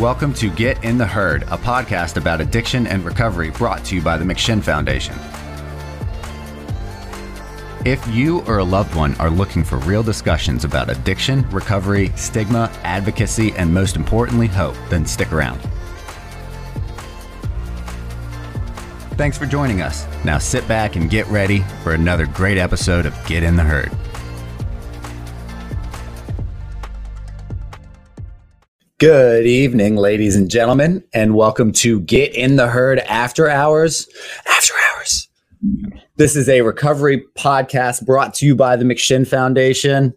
Welcome to Get in the Herd, a podcast about addiction and recovery brought to you by the McShin Foundation. If you or a loved one are looking for real discussions about addiction, recovery, stigma, advocacy, and most importantly, hope, then stick around. Thanks for joining us. Now sit back and get ready for another great episode of Get in the Herd. Good evening, ladies and gentlemen, and welcome to Get in the Herd After Hours. After Hours. This is a recovery podcast brought to you by the McShin Foundation.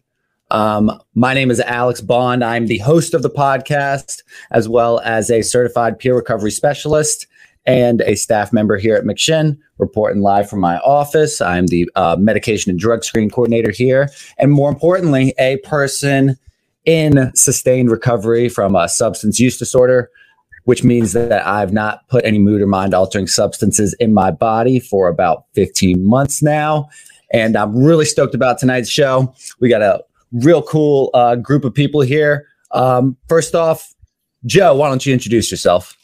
Um, my name is Alex Bond. I'm the host of the podcast, as well as a certified peer recovery specialist and a staff member here at McShin, reporting live from my office. I'm the uh, medication and drug screening coordinator here, and more importantly, a person in sustained recovery from a substance use disorder, which means that I've not put any mood or mind altering substances in my body for about 15 months now. And I'm really stoked about tonight's show. We got a real cool uh, group of people here. Um, first off, Joe, why don't you introduce yourself?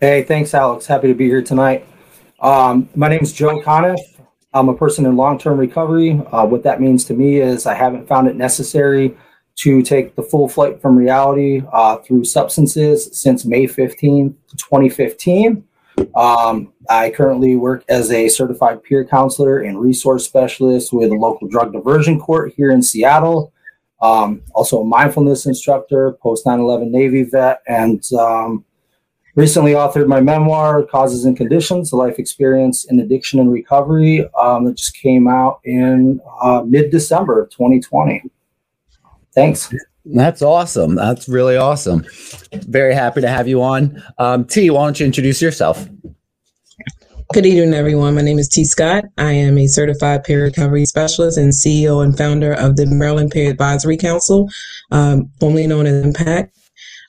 Hey, thanks, Alex. Happy to be here tonight. Um, my name is Joe Conniff. I'm a person in long term recovery. Uh, what that means to me is I haven't found it necessary to take the full flight from reality uh, through substances since May 15, 2015. Um, I currently work as a certified peer counselor and resource specialist with a local drug diversion court here in Seattle. Um, also a mindfulness instructor, post 9 11 Navy vet, and um, recently authored my memoir, Causes and Conditions A Life Experience in Addiction and Recovery, um, that just came out in uh, mid December of 2020. Thanks. That's awesome. That's really awesome. Very happy to have you on. Um, T, why don't you introduce yourself? Good evening, everyone. My name is T. Scott. I am a certified peer recovery specialist and CEO and founder of the Maryland Peer Advisory Council, um, formerly known as Impact.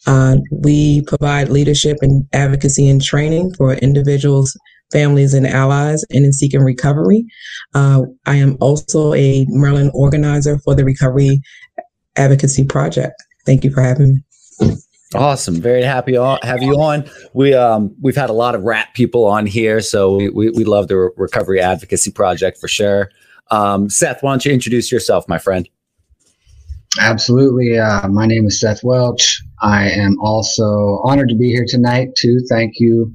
Uh, we provide leadership and advocacy and training for individuals, families, and allies in seeking recovery. Uh, I am also a Maryland organizer for the Recovery advocacy project. Thank you for having me. Awesome. Very happy to have you on. We um we've had a lot of rap people on here, so we we, we love the recovery advocacy project for sure. Um, Seth, why don't you introduce yourself, my friend? Absolutely. Uh, my name is Seth Welch. I am also honored to be here tonight too. Thank you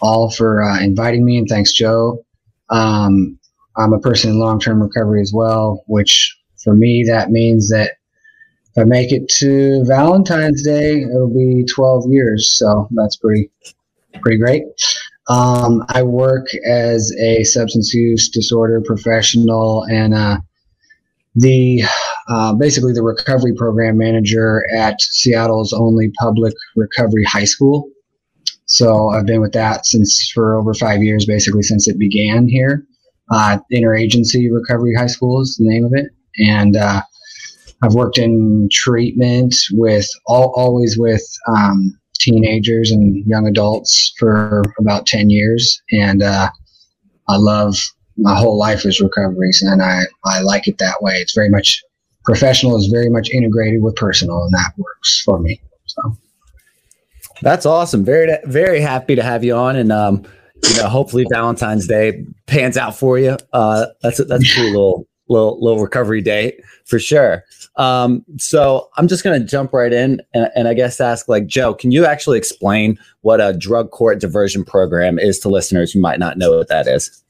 all for uh, inviting me, and thanks, Joe. Um, I'm a person in long-term recovery as well, which for me that means that if I make it to Valentine's Day, it'll be 12 years. So that's pretty, pretty great. Um, I work as a substance use disorder professional and uh, the uh, basically the recovery program manager at Seattle's only public recovery high school. So I've been with that since for over five years, basically since it began here. Uh, Interagency Recovery High School is the name of it, and uh, I've worked in treatment with all, always with um, teenagers and young adults for about 10 years. And uh, I love my whole life is recovery, and I, I like it that way. It's very much professional is very much integrated with personal, and that works for me. So that's awesome. Very, very happy to have you on. And, um, you know, hopefully Valentine's Day pans out for you. Uh, that's a, that's a cool little little little recovery day for sure. Um, so I'm just gonna jump right in and, and, I guess ask like Joe, can you actually explain what a drug court diversion program is to listeners who might not know what that is?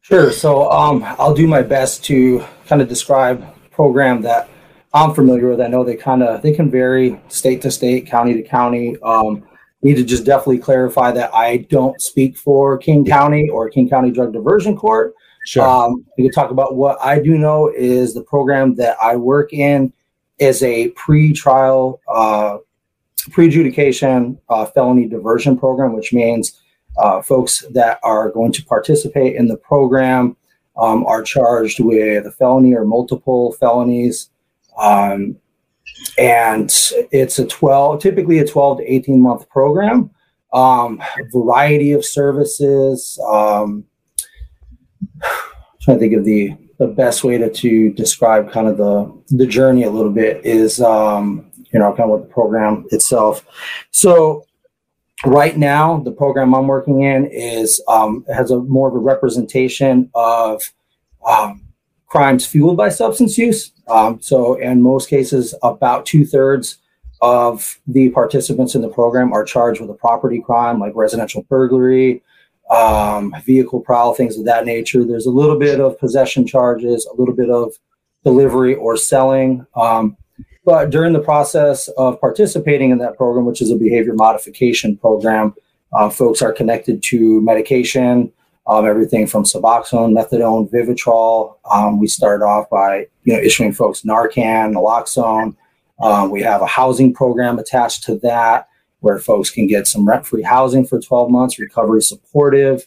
Sure. So um, I'll do my best to kind of describe program that I'm familiar with. I know they kind of they can vary state to state, county to county. Um, need to just definitely clarify that I don't speak for King County or King County Drug Diversion Court. Sure. Um, we can talk about what I do know is the program that I work in is a pre-trial, uh, pre-adjudication uh, felony diversion program, which means uh, folks that are going to participate in the program um, are charged with a felony or multiple felonies. Um, and it's a 12, typically a 12 to 18 month program. Um, variety of services, um, trying to think of the the best way to, to describe kind of the the journey a little bit is um, you know, kind of with the program itself. So right now, the program I'm working in is um, has a more of a representation of um, crimes fueled by substance use. Um, so in most cases, about two thirds of the participants in the program are charged with a property crime like residential burglary, um, vehicle prowl, things of that nature. There's a little bit of possession charges, a little bit of delivery or selling. Um, but during the process of participating in that program, which is a behavior modification program, uh, folks are connected to medication, um, everything from Suboxone, Methadone, Vivitrol. Um, we start off by you know issuing folks Narcan, Naloxone. Um, we have a housing program attached to that where folks can get some rent-free housing for 12 months, recovery supportive.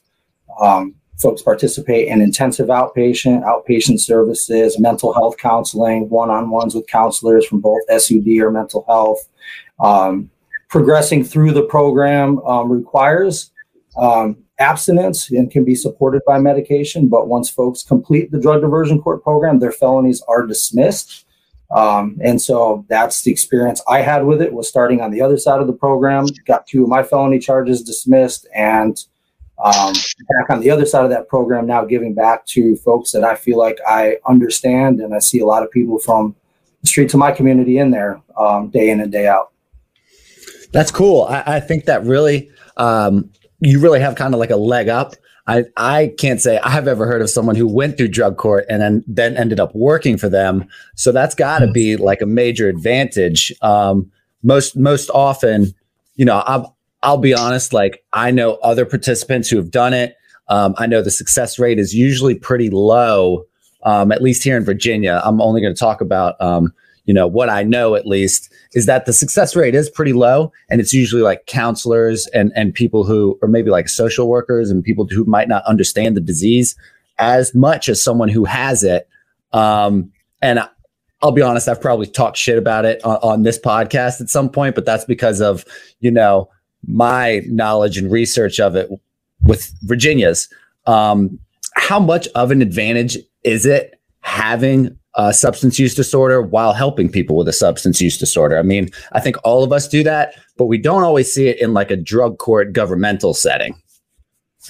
Um, folks participate in intensive outpatient, outpatient services, mental health counseling, one-on-ones with counselors from both SUD or mental health. Um, progressing through the program um, requires um, abstinence and can be supported by medication. But once folks complete the drug diversion court program, their felonies are dismissed. Um, and so that's the experience I had with it was starting on the other side of the program, got two of my felony charges dismissed and um, back on the other side of that program now giving back to folks that I feel like I understand. And I see a lot of people from the streets of my community in there um, day in and day out. That's cool. I, I think that really, um, you really have kind of like a leg up I I can't say I've ever heard of someone who went through drug court and then then ended up working for them. So that's got to be like a major advantage. Um, most most often, you know, I'll I'll be honest. Like I know other participants who have done it. Um, I know the success rate is usually pretty low. Um, at least here in Virginia, I'm only going to talk about um, you know what I know at least is that the success rate is pretty low and it's usually like counselors and and people who or maybe like social workers and people who might not understand the disease as much as someone who has it. Um, and I'll be honest I've probably talked shit about it on, on this podcast at some point but that's because of you know my knowledge and research of it with Virginia's. Um, how much of an advantage is it having a substance use disorder while helping people with a substance use disorder. I mean, I think all of us do that, but we don't always see it in like a drug court governmental setting.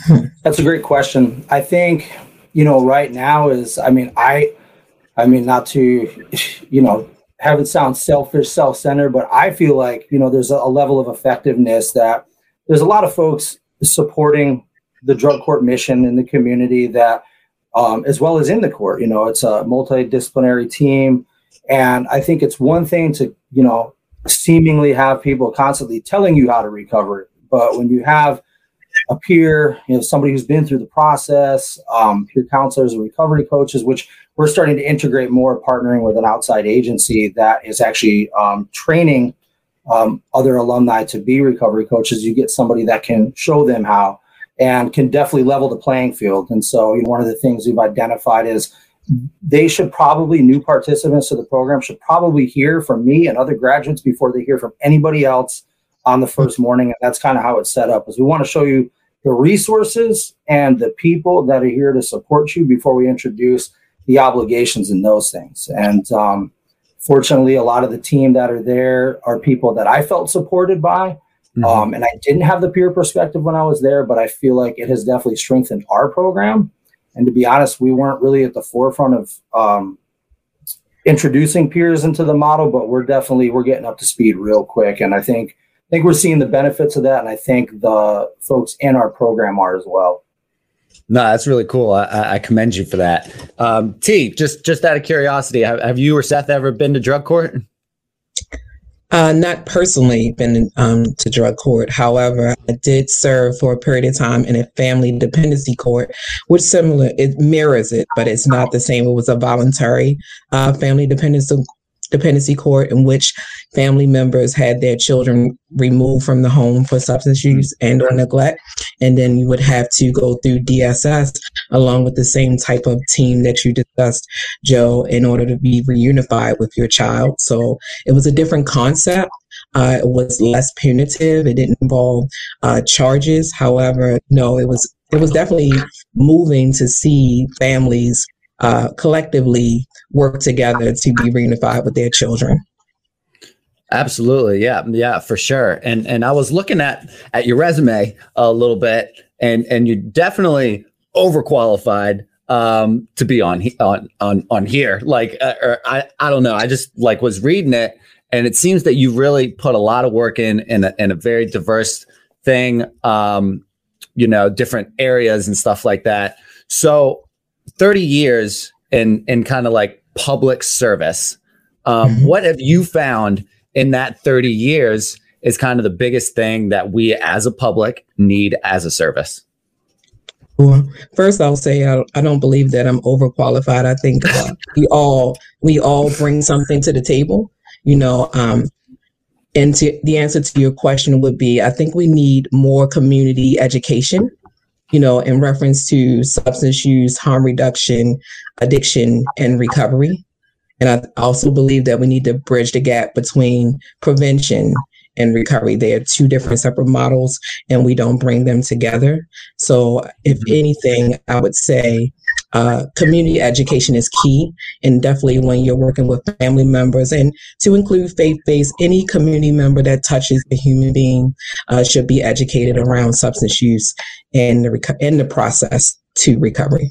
That's a great question. I think, you know, right now is, I mean, I, I mean, not to, you know, have it sound selfish, self centered, but I feel like, you know, there's a, a level of effectiveness that there's a lot of folks supporting the drug court mission in the community that um, as well as in the court. You know, it's a multidisciplinary team. And I think it's one thing to, you know, seemingly have people constantly telling you how to recover. But when you have a peer, you know, somebody who's been through the process, um, peer counselors and recovery coaches, which we're starting to integrate more, partnering with an outside agency that is actually um, training um, other alumni to be recovery coaches. You get somebody that can show them how and can definitely level the playing field. And so, you know, one of the things we've identified is they should probably new participants to the program should probably hear from me and other graduates before they hear from anybody else on the first morning. And that's kind of how it's set up. Is we want to show you the resources and the people that are here to support you before we introduce the obligations and those things. And um, fortunately, a lot of the team that are there are people that I felt supported by Mm-hmm. Um, and I didn't have the peer perspective when I was there, but I feel like it has definitely strengthened our program. And to be honest, we weren't really at the forefront of um, introducing peers into the model, but we're definitely we're getting up to speed real quick. And I think I think we're seeing the benefits of that, and I think the folks in our program are as well. No, that's really cool. I, I commend you for that. Um, T, just just out of curiosity, have, have you or Seth ever been to drug court? Uh, not personally been um, to drug court. However, I did serve for a period of time in a family dependency court, which similar it mirrors it, but it's not the same. It was a voluntary uh, family dependency dependency court in which family members had their children removed from the home for substance use and or neglect. And then you would have to go through dss along with the same type of team that you discussed joe in order to be reunified with your child. So it was a different concept. Uh, it was less punitive. It didn't involve uh, charges. However no it was it was definitely moving to see families uh, collectively work together to be reunified with their children. Absolutely. Yeah. Yeah, for sure. And and I was looking at at your resume a little bit and and you're definitely overqualified um to be on on on on here. Like uh, or I I don't know. I just like was reading it and it seems that you really put a lot of work in in a, in a very diverse thing um you know, different areas and stuff like that. So 30 years in in kind of like public service. Um, mm-hmm. What have you found in that 30 years is kind of the biggest thing that we as a public need as a service? Well, first I'll say I, I don't believe that I'm overqualified. I think uh, we all we all bring something to the table, you know. Um, and to, the answer to your question would be, I think we need more community education, you know, in reference to substance use, harm reduction, addiction, and recovery. And I also believe that we need to bridge the gap between prevention and recovery. They are two different separate models, and we don't bring them together. So, if mm-hmm. anything, I would say uh, community education is key, and definitely when you're working with family members, and to include faith-based, any community member that touches a human being uh, should be educated around substance use and the reco- and the process to recovery.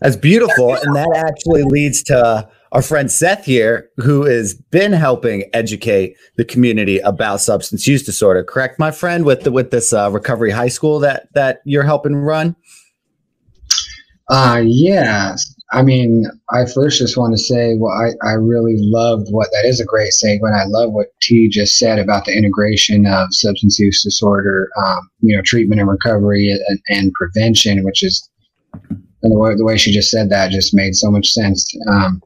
That's beautiful, and that actually leads to our friend Seth here, who has been helping educate the community about substance use disorder. Correct, my friend, with the, with this uh, recovery high school that that you're helping run. Uh, yeah. I mean, I first just want to say, well, I, I really loved what that is a great segment. I love what T just said about the integration of substance use disorder, um, you know, treatment and recovery and, and prevention, which is and the way, the way she just said that just made so much sense. Um,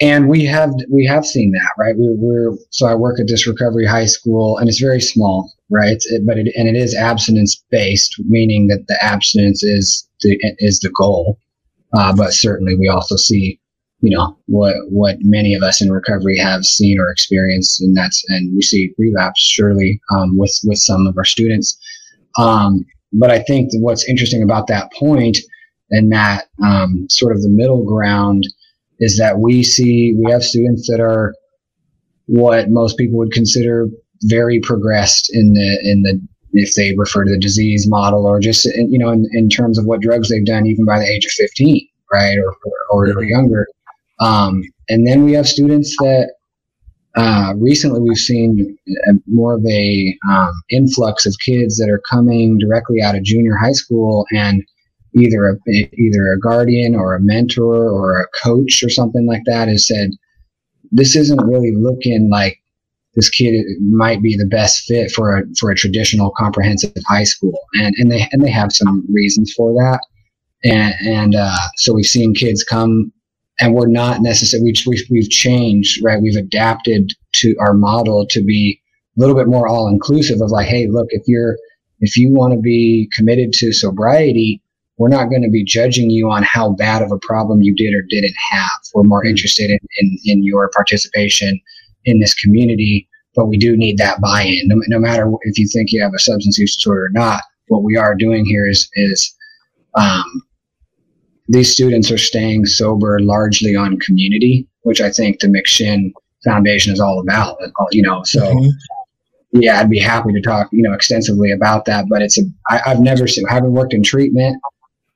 and we have we have seen that right we, we're so i work at this recovery high school and it's very small right it, but it and it is abstinence based meaning that the abstinence is the is the goal. Uh, but certainly we also see you know what what many of us in recovery have seen or experienced and that's and we see relapse surely um, with with some of our students. Um, but i think what's interesting about that point and that um, sort of the middle ground is that we see we have students that are what most people would consider very progressed in the in the if they refer to the disease model or just you know in, in terms of what drugs they've done even by the age of 15 right or or, or younger. Um, and then we have students that uh, recently we've seen more of a um, influx of kids that are coming directly out of junior high school and either a either a guardian or a mentor or a coach or something like that has said this isn't really looking like this kid might be the best fit for a for a traditional comprehensive high school. And and they and they have some reasons for that. And and uh, so we've seen kids come and we're not necessarily we've, we've changed right? We've adapted to our model to be a little bit more all inclusive of like hey look if you're if you want to be committed to sobriety we're not going to be judging you on how bad of a problem you did or didn't have. We're more interested in, in, in your participation in this community, but we do need that buy-in. No, no, matter if you think you have a substance use disorder or not, what we are doing here is, is um, these students are staying sober largely on community, which I think the McShin Foundation is all about. You know, so mm-hmm yeah, I'd be happy to talk, you know, extensively about that. But it's a, I, I've never seen, having worked in treatment,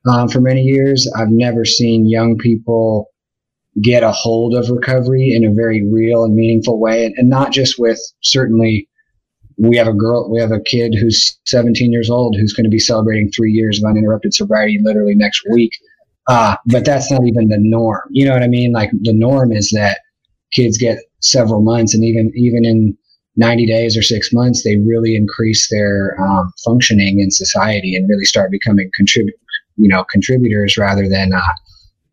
um, for many years. I've never seen young people get a hold of recovery in a very real and meaningful way, and, and not just with certainly. We have a girl, we have a kid who's 17 years old who's going to be celebrating three years of uninterrupted sobriety literally next week. Uh, but that's not even the norm. You know what I mean? Like the norm is that kids get several months, and even even in 90 days or six months, they really increase their um, functioning in society and really start becoming contribute you know contributors rather than uh,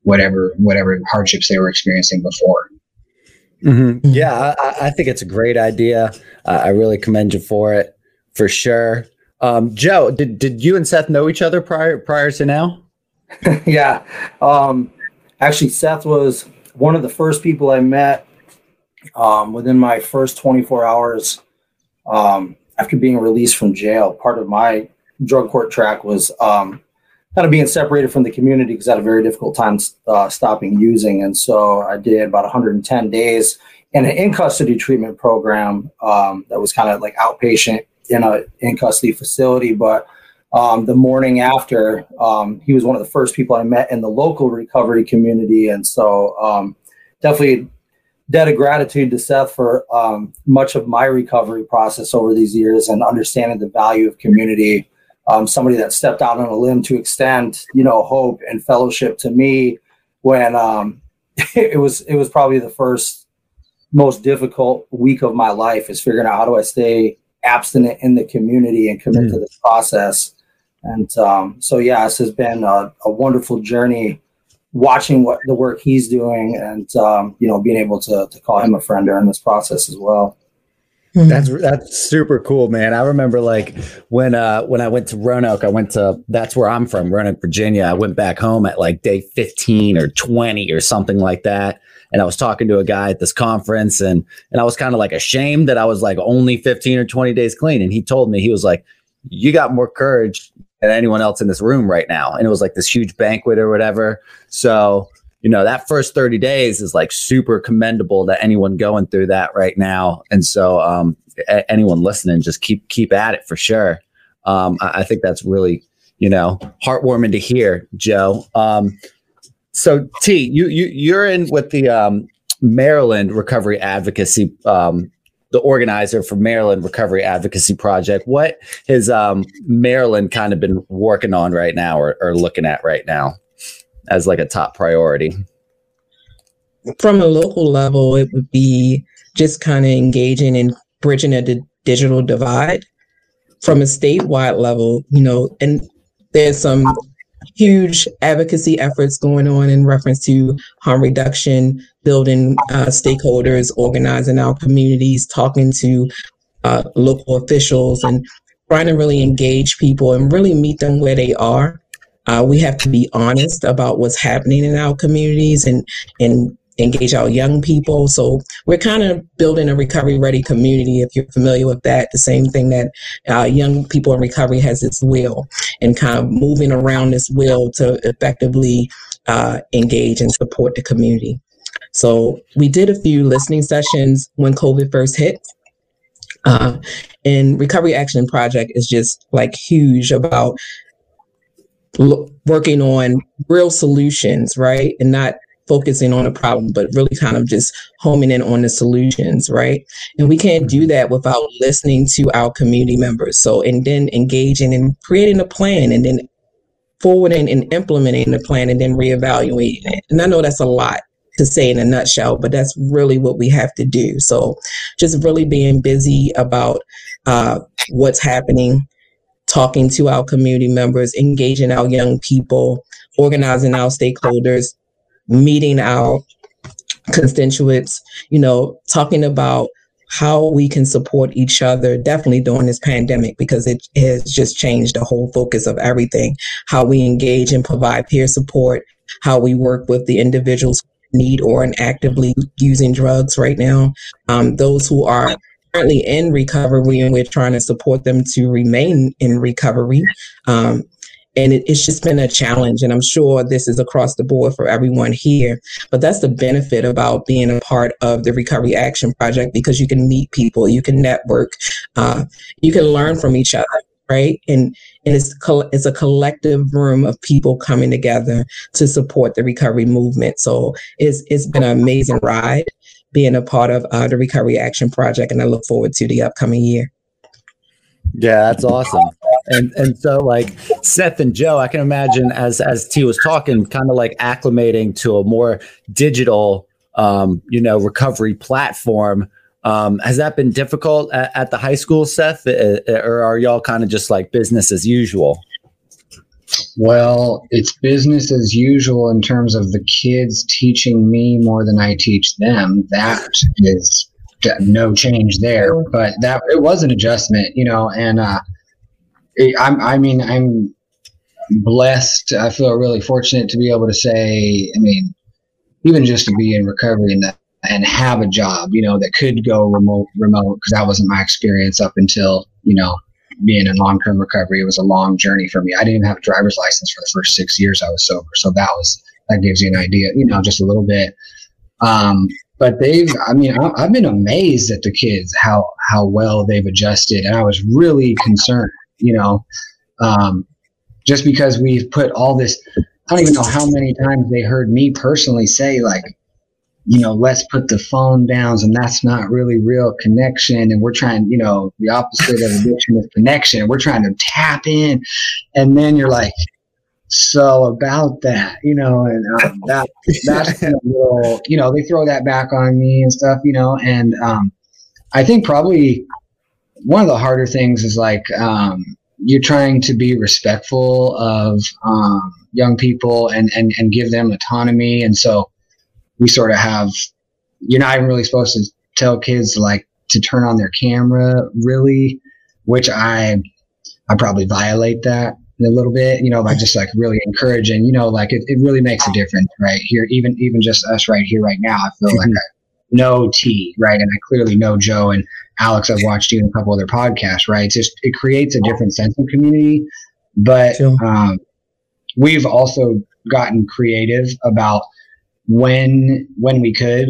whatever whatever hardships they were experiencing before. Mm-hmm. Yeah, I, I, think it's a great idea. Uh, I really commend you for it, for sure. Um, Joe, did did you and Seth know each other prior prior to now? yeah, um, actually, Seth was one of the first people I met um, within my first 24 hours um, after being released from jail. Part of my drug court track was um, kind of being separated from the community because I had a very difficult time uh, stopping using. And so I did about 110 days in an in custody treatment program um, that was kind of like outpatient in a in custody facility. But um, the morning after, um, he was one of the first people I met in the local recovery community, and so um, definitely debt of gratitude to Seth for um, much of my recovery process over these years and understanding the value of community. Um, somebody that stepped out on a limb to extend, you know, hope and fellowship to me when um, it was it was probably the first most difficult week of my life is figuring out how do I stay abstinent in the community and commit mm. to this process. And um, so, yeah, this has been a, a wonderful journey watching what the work he's doing and um, you know being able to, to call him a friend during this process as well hmm. That's that's super cool man. I remember like when uh when i went to roanoke i went to that's where i'm from roanoke virginia. I went back home at like day 15 or 20 or something like that. And i was talking to a guy at this conference and and i was kind of like ashamed that i was like only 15 or 20 days clean. And he told me he was like you got more courage than anyone else in this room right now. And it was like this huge banquet or whatever. So, you know, that first 30 days is like super commendable to anyone going through that right now. And so, um, a- anyone listening, just keep, keep at it for sure. Um, I-, I think that's really, you know, heartwarming to hear, Joe. Um, so T, you, you, you're in with the, um, Maryland Recovery Advocacy um, the organizer for Maryland Recovery Advocacy Project. What has um, Maryland kind of been working on right now or, or looking at right now as like a top priority? From a local level, it would be just kind of engaging and bridging the digital divide. From a statewide level, you know, and there's some huge advocacy efforts going on in reference to harm reduction, building uh, stakeholders, organizing our communities, talking to uh, local officials, and trying to really engage people and really meet them where they are. Uh, we have to be honest about what's happening in our communities and and engage our young people. So we're kind of building a recovery ready community. If you're familiar with that, the same thing that uh, young people in recovery has this wheel and kind of moving around this wheel to effectively uh, engage and support the community. So we did a few listening sessions when COVID first hit. Uh, and Recovery Action Project is just like huge about l- working on real solutions, right? And not focusing on a problem, but really kind of just homing in on the solutions, right? And we can't do that without listening to our community members. So, and then engaging and creating a plan and then forwarding and implementing the plan and then reevaluating it. And I know that's a lot to say in a nutshell, but that's really what we have to do. So, just really being busy about uh, what's happening, talking to our community members, engaging our young people, organizing our stakeholders, meeting our constituents, you know, talking about how we can support each other definitely during this pandemic because it has just changed the whole focus of everything. How we engage and provide peer support how we work with the individuals who need or are actively using drugs right now. Um, those who are currently in recovery and we're trying to support them to remain in recovery. Um, and it, it's just been a challenge and i'm sure this is across the board for everyone here but that's the benefit about being a part of the recovery action project because you can meet people you can network uh, you can learn from each other right? And and it's it's a collective room of people coming together to support the recovery movement. So it's it's been an amazing ride being a part of uh, the recovery action project and i look forward to the upcoming year yeah that's awesome and and so like Seth and Joe, I can imagine as as T was talking, kind of like acclimating to a more digital, um, you know, recovery platform. Um, has that been difficult at, at the high school, Seth, uh, or are y'all kind of just like business as usual? Well, it's business as usual in terms of the kids teaching me more than I teach them. That is no change there, but that it was an adjustment, you know, and uh, I'm, I mean, I'm blessed. I feel really fortunate to be able to say, I mean, even just to be in recovery and that, and have a job, you know, that could go remote, remote, because that wasn't my experience up until, you know, being in long term recovery. It was a long journey for me. I didn't even have a driver's license for the first six years I was sober. So that was, that gives you an idea, you know, just a little bit. Um, but they've i mean I, have been amazed at the kids how how well they've adjusted and i was really concerned you know um, just because we've put all this i don't even know how many times they heard me personally say like you know let's put the phone down and that's not really real connection and we're trying you know the opposite of addiction is connection we're trying to tap in and then you're like so about that, you know, and um, that that's a little, you know, they throw that back on me and stuff, you know, and um, I think probably one of the harder things is like um, you're trying to be respectful of um, young people and, and and give them autonomy, and so we sort of have you're not even really supposed to tell kids like to turn on their camera, really, which I I probably violate that a little bit, you know, by just like really encouraging, you know, like it, it really makes a difference right here. Even, even just us right here, right now, I feel mm-hmm. like I know T, right. And I clearly know Joe and Alex. I've watched you in a couple other podcasts, right. It's just, it creates a different sense of community, but, um, we've also gotten creative about when, when we could,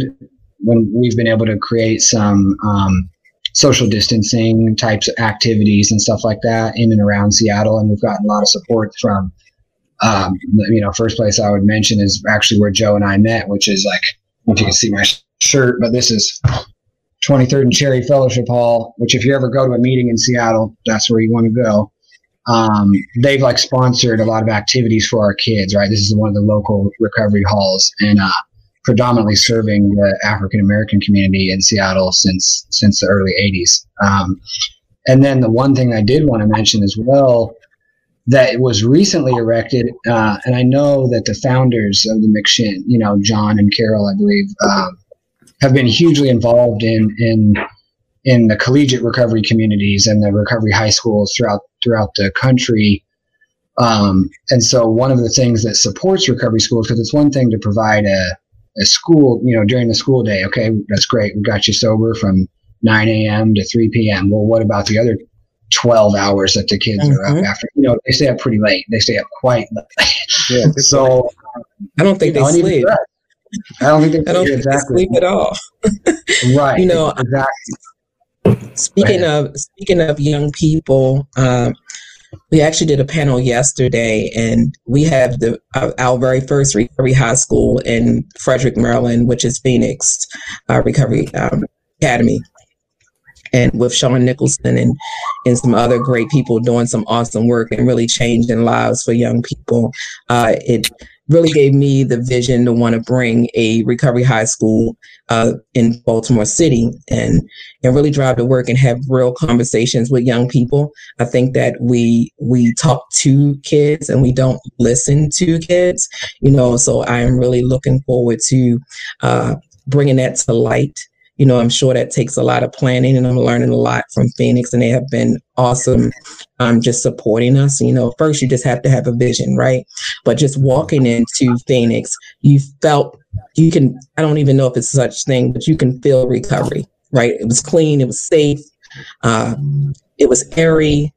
when we've been able to create some, um, social distancing types of activities and stuff like that in and around Seattle. And we've gotten a lot of support from, um, you know, first place I would mention is actually where Joe and I met, which is like, if you can see my shirt, but this is 23rd and Cherry Fellowship Hall, which if you ever go to a meeting in Seattle, that's where you want to go. Um, they've like sponsored a lot of activities for our kids, right? This is one of the local recovery halls. And, uh, predominantly serving the African American community in Seattle since since the early '80s. Um, and then the one thing I did want to mention as well that was recently erected, uh, and I know that the founders of the McShin, you know, John and Carol, I believe, um, have been hugely involved in in in the collegiate recovery communities and the recovery high schools throughout throughout the country. Um, and so one of the things that supports recovery schools, because it's one thing to provide a, a school, you know, during the school day. Okay, that's great. We got you sober from 9 a.m. to 3 p.m. Well, what about the other 12 hours that the kids mm-hmm. are up mm-hmm. after? You know, they stay up pretty late. They stay up quite late. Yeah, so I don't think they sleep. I don't think they, I don't think exactly. they sleep at all. right. You know, exactly. Speaking of speaking of young people, um, we actually did a panel yesterday, and we have the uh, our very first recovery high school in Frederick, Maryland, which is Phoenix uh, Recovery um, Academy, and with Sean Nicholson and and some other great people doing some awesome work and really changing lives for young people. Uh, it really gave me the vision to want to bring a recovery high school uh, in Baltimore City and and really drive to work and have real conversations with young people. I think that we we talk to kids and we don't listen to kids, you know. So I am really looking forward to uh, bringing that to light you know, I'm sure that takes a lot of planning and I'm learning a lot from Phoenix and they have been awesome um, just supporting us. You know, first you just have to have a vision, right? But just walking into Phoenix, you felt you can, I don't even know if it's such thing, but you can feel recovery, right? It was clean, it was safe, uh, it was airy,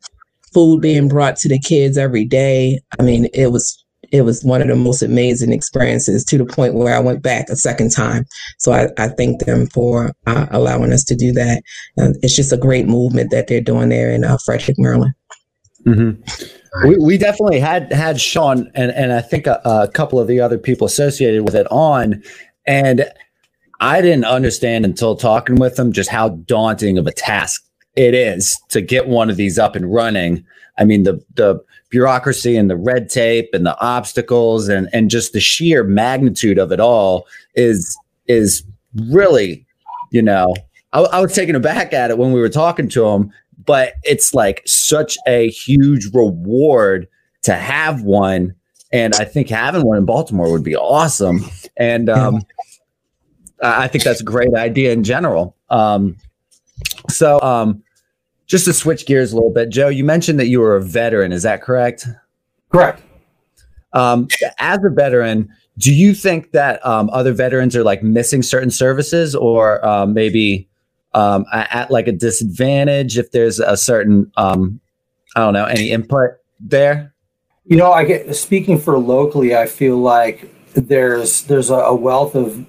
food being brought to the kids every day. I mean, it was it was one of the most amazing experiences to the point where I went back a second time. So I, I thank them for uh, allowing us to do that. And it's just a great movement that they're doing there in uh, Frederick, Maryland. Mm-hmm. We, we definitely had had Sean and and I think a, a couple of the other people associated with it on, and I didn't understand until talking with them just how daunting of a task it is to get one of these up and running. I mean the the bureaucracy and the red tape and the obstacles and and just the sheer magnitude of it all is is really you know I, I was taken aback at it when we were talking to him but it's like such a huge reward to have one. And i think having one in baltimore would be awesome. And um, i think that's a great idea in general. Um, so um, just to switch gears a little bit, Joe, you mentioned that you were a veteran. Is that correct? Correct. Um, as a veteran, do you think that um, other veterans are like missing certain services or um, maybe um, at, at, like a disadvantage if there's a certain, um, I don't know, any input there? You know, I get speaking for locally, I feel like there's there's a wealth of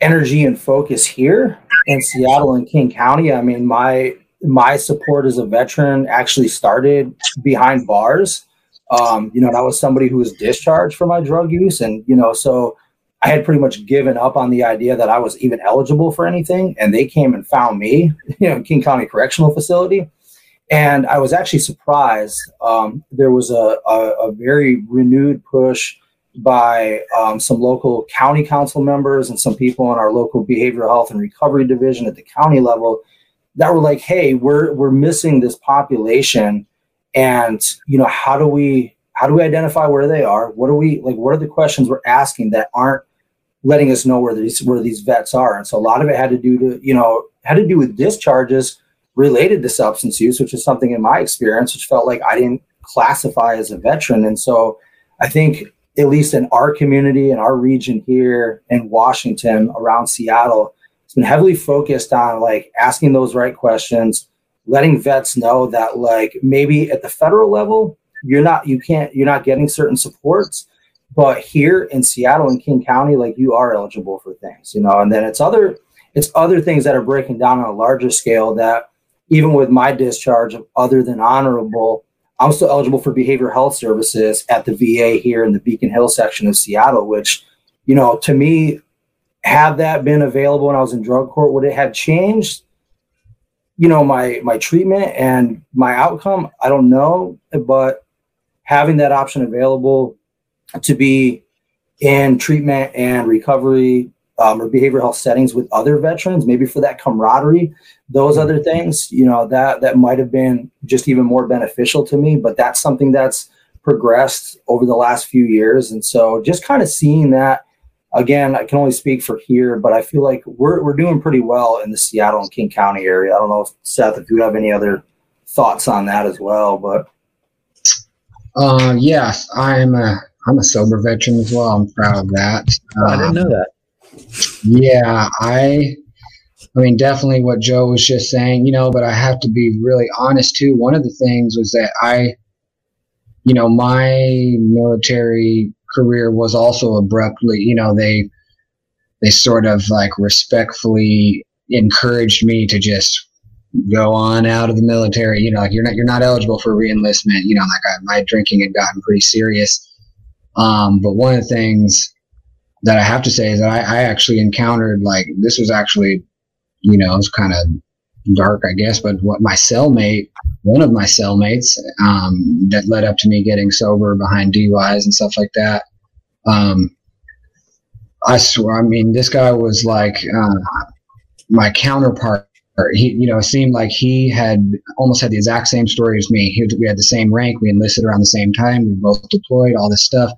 energy and focus here in Seattle and King County. I mean, my my support as a veteran actually started behind bars. Um, you know, I was somebody who was discharged for my drug use, and you know, so I had pretty much given up on the idea that I was even eligible for anything. And they came and found me, you know, King County Correctional Facility. And I was actually surprised. Um, there was a, a, a, very renewed push by um, some local county council members and some people in our local behavioral health and recovery division at the county level that were like, "Hey, we're we're missing this population, and you know, how do we how do we identify where they are? What are we like? What are the questions we're asking that aren't letting us know where these where these vets are. And so a lot of it had to do to you know had to do with discharges related to substance use, which is something in my experience which felt like I didn't classify as a veteran. And so I think at least in our community in our region here in Washington around Seattle, it's been heavily focused on like asking those right questions, letting vets know that like maybe at the federal level you're not you can't you're not getting certain supports but here in Seattle and King County, like you are eligible for things, you know, and then it's other it's other things that are breaking down on a larger scale that even with my discharge of other than honorable, I'm still eligible for behavioral health services at the VA here in the Beacon Hill section of Seattle, which, you know, to me, had that been available when I was in drug court, would it have changed, you know, my my treatment and my outcome? I don't know, but having that option available to be in treatment and recovery um, or behavioral health settings with other veterans, maybe for that camaraderie, those other things, you know, that that might have been just even more beneficial to me. But that's something that's progressed over the last few years, and so just kind of seeing that. Again, I can only speak for here, but I feel like we're we're doing pretty well in the Seattle and King County area. I don't know, Seth, if you have any other thoughts on that as well, but. Uh, yes, I'm. Uh, I'm a sober veteran as well. I'm proud of that. Oh, I didn't know that. Yeah, I. I mean, definitely what Joe was just saying, you know, but I have to be really honest too. One of the things was that I, you know, my military career was also abruptly, you know, they they sort of like respectfully encouraged me to just go on out of the military. You know, like you're not you're not eligible for reenlistment. You know, like I, my drinking had gotten pretty serious, um, but one of the things that I have to say is that I, I actually encountered like this was actually, you know, it's kind of dark, I guess, but what my cellmate, one of my cellmates, um, that led up to me getting sober behind DUIs and stuff like that. Um, I swear, I mean, this guy was like uh, my counterpart. He, you know, seemed like he had almost had the exact same story as me. He, we had the same rank. We enlisted around the same time. We both deployed. All this stuff.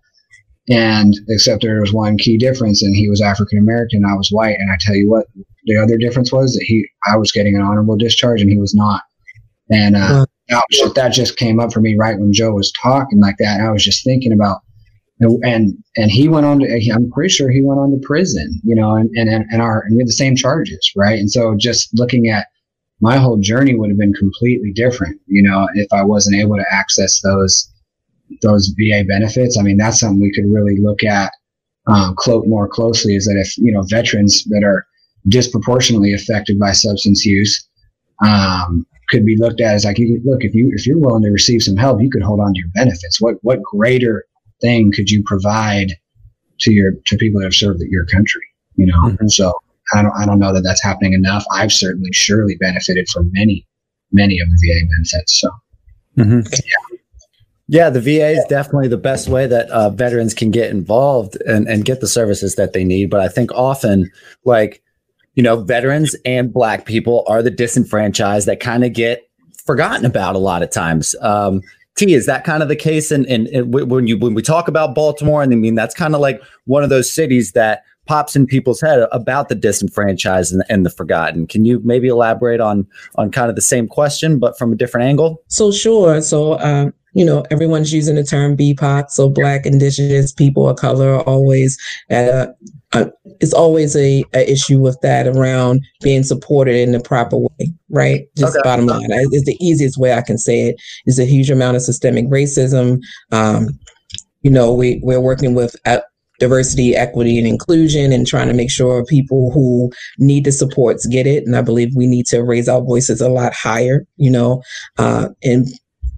And except there was one key difference, and he was African American, I was white. And I tell you what, the other difference was that he, I was getting an honorable discharge, and he was not. And uh, that, just, that just came up for me right when Joe was talking like that. I was just thinking about, and and he went on to, I'm pretty sure he went on to prison, you know, and and and our and we had the same charges, right? And so just looking at my whole journey would have been completely different, you know, if I wasn't able to access those those VA benefits. I mean, that's something we could really look at um, clo- more closely. Is that if you know veterans that are disproportionately affected by substance use um, could be looked at as like, you, look, if you if you're willing to receive some help, you could hold on to your benefits. What what greater thing could you provide to your to people that have served your country? You know, mm-hmm. so I don't I don't know that that's happening enough. I've certainly surely benefited from many many of the VA benefits. So. Mm-hmm. Yeah. Yeah, the VA is definitely the best way that uh, veterans can get involved and, and get the services that they need. But I think often, like, you know, veterans and Black people are the disenfranchised that kind of get forgotten about a lot of times. Um, T, is that kind of the case? And, and, when you when we talk about Baltimore, and I mean that's kind of like one of those cities that pops in people's head about the disenfranchised and, and, the forgotten. Can you maybe elaborate on on kind of the same question, but from a different angle? So sure. So um, you know, everyone's using the term BIPOC, so Black, Indigenous people of color are always at a, a it's always a, a, issue with that around being supported in the proper way, right? Just okay. bottom line, it's the easiest way I can say it. Is a huge amount of systemic racism. Um, you know, we we're working with uh, diversity, equity, and inclusion, and trying to make sure people who need the supports get it. And I believe we need to raise our voices a lot higher, you know, uh, and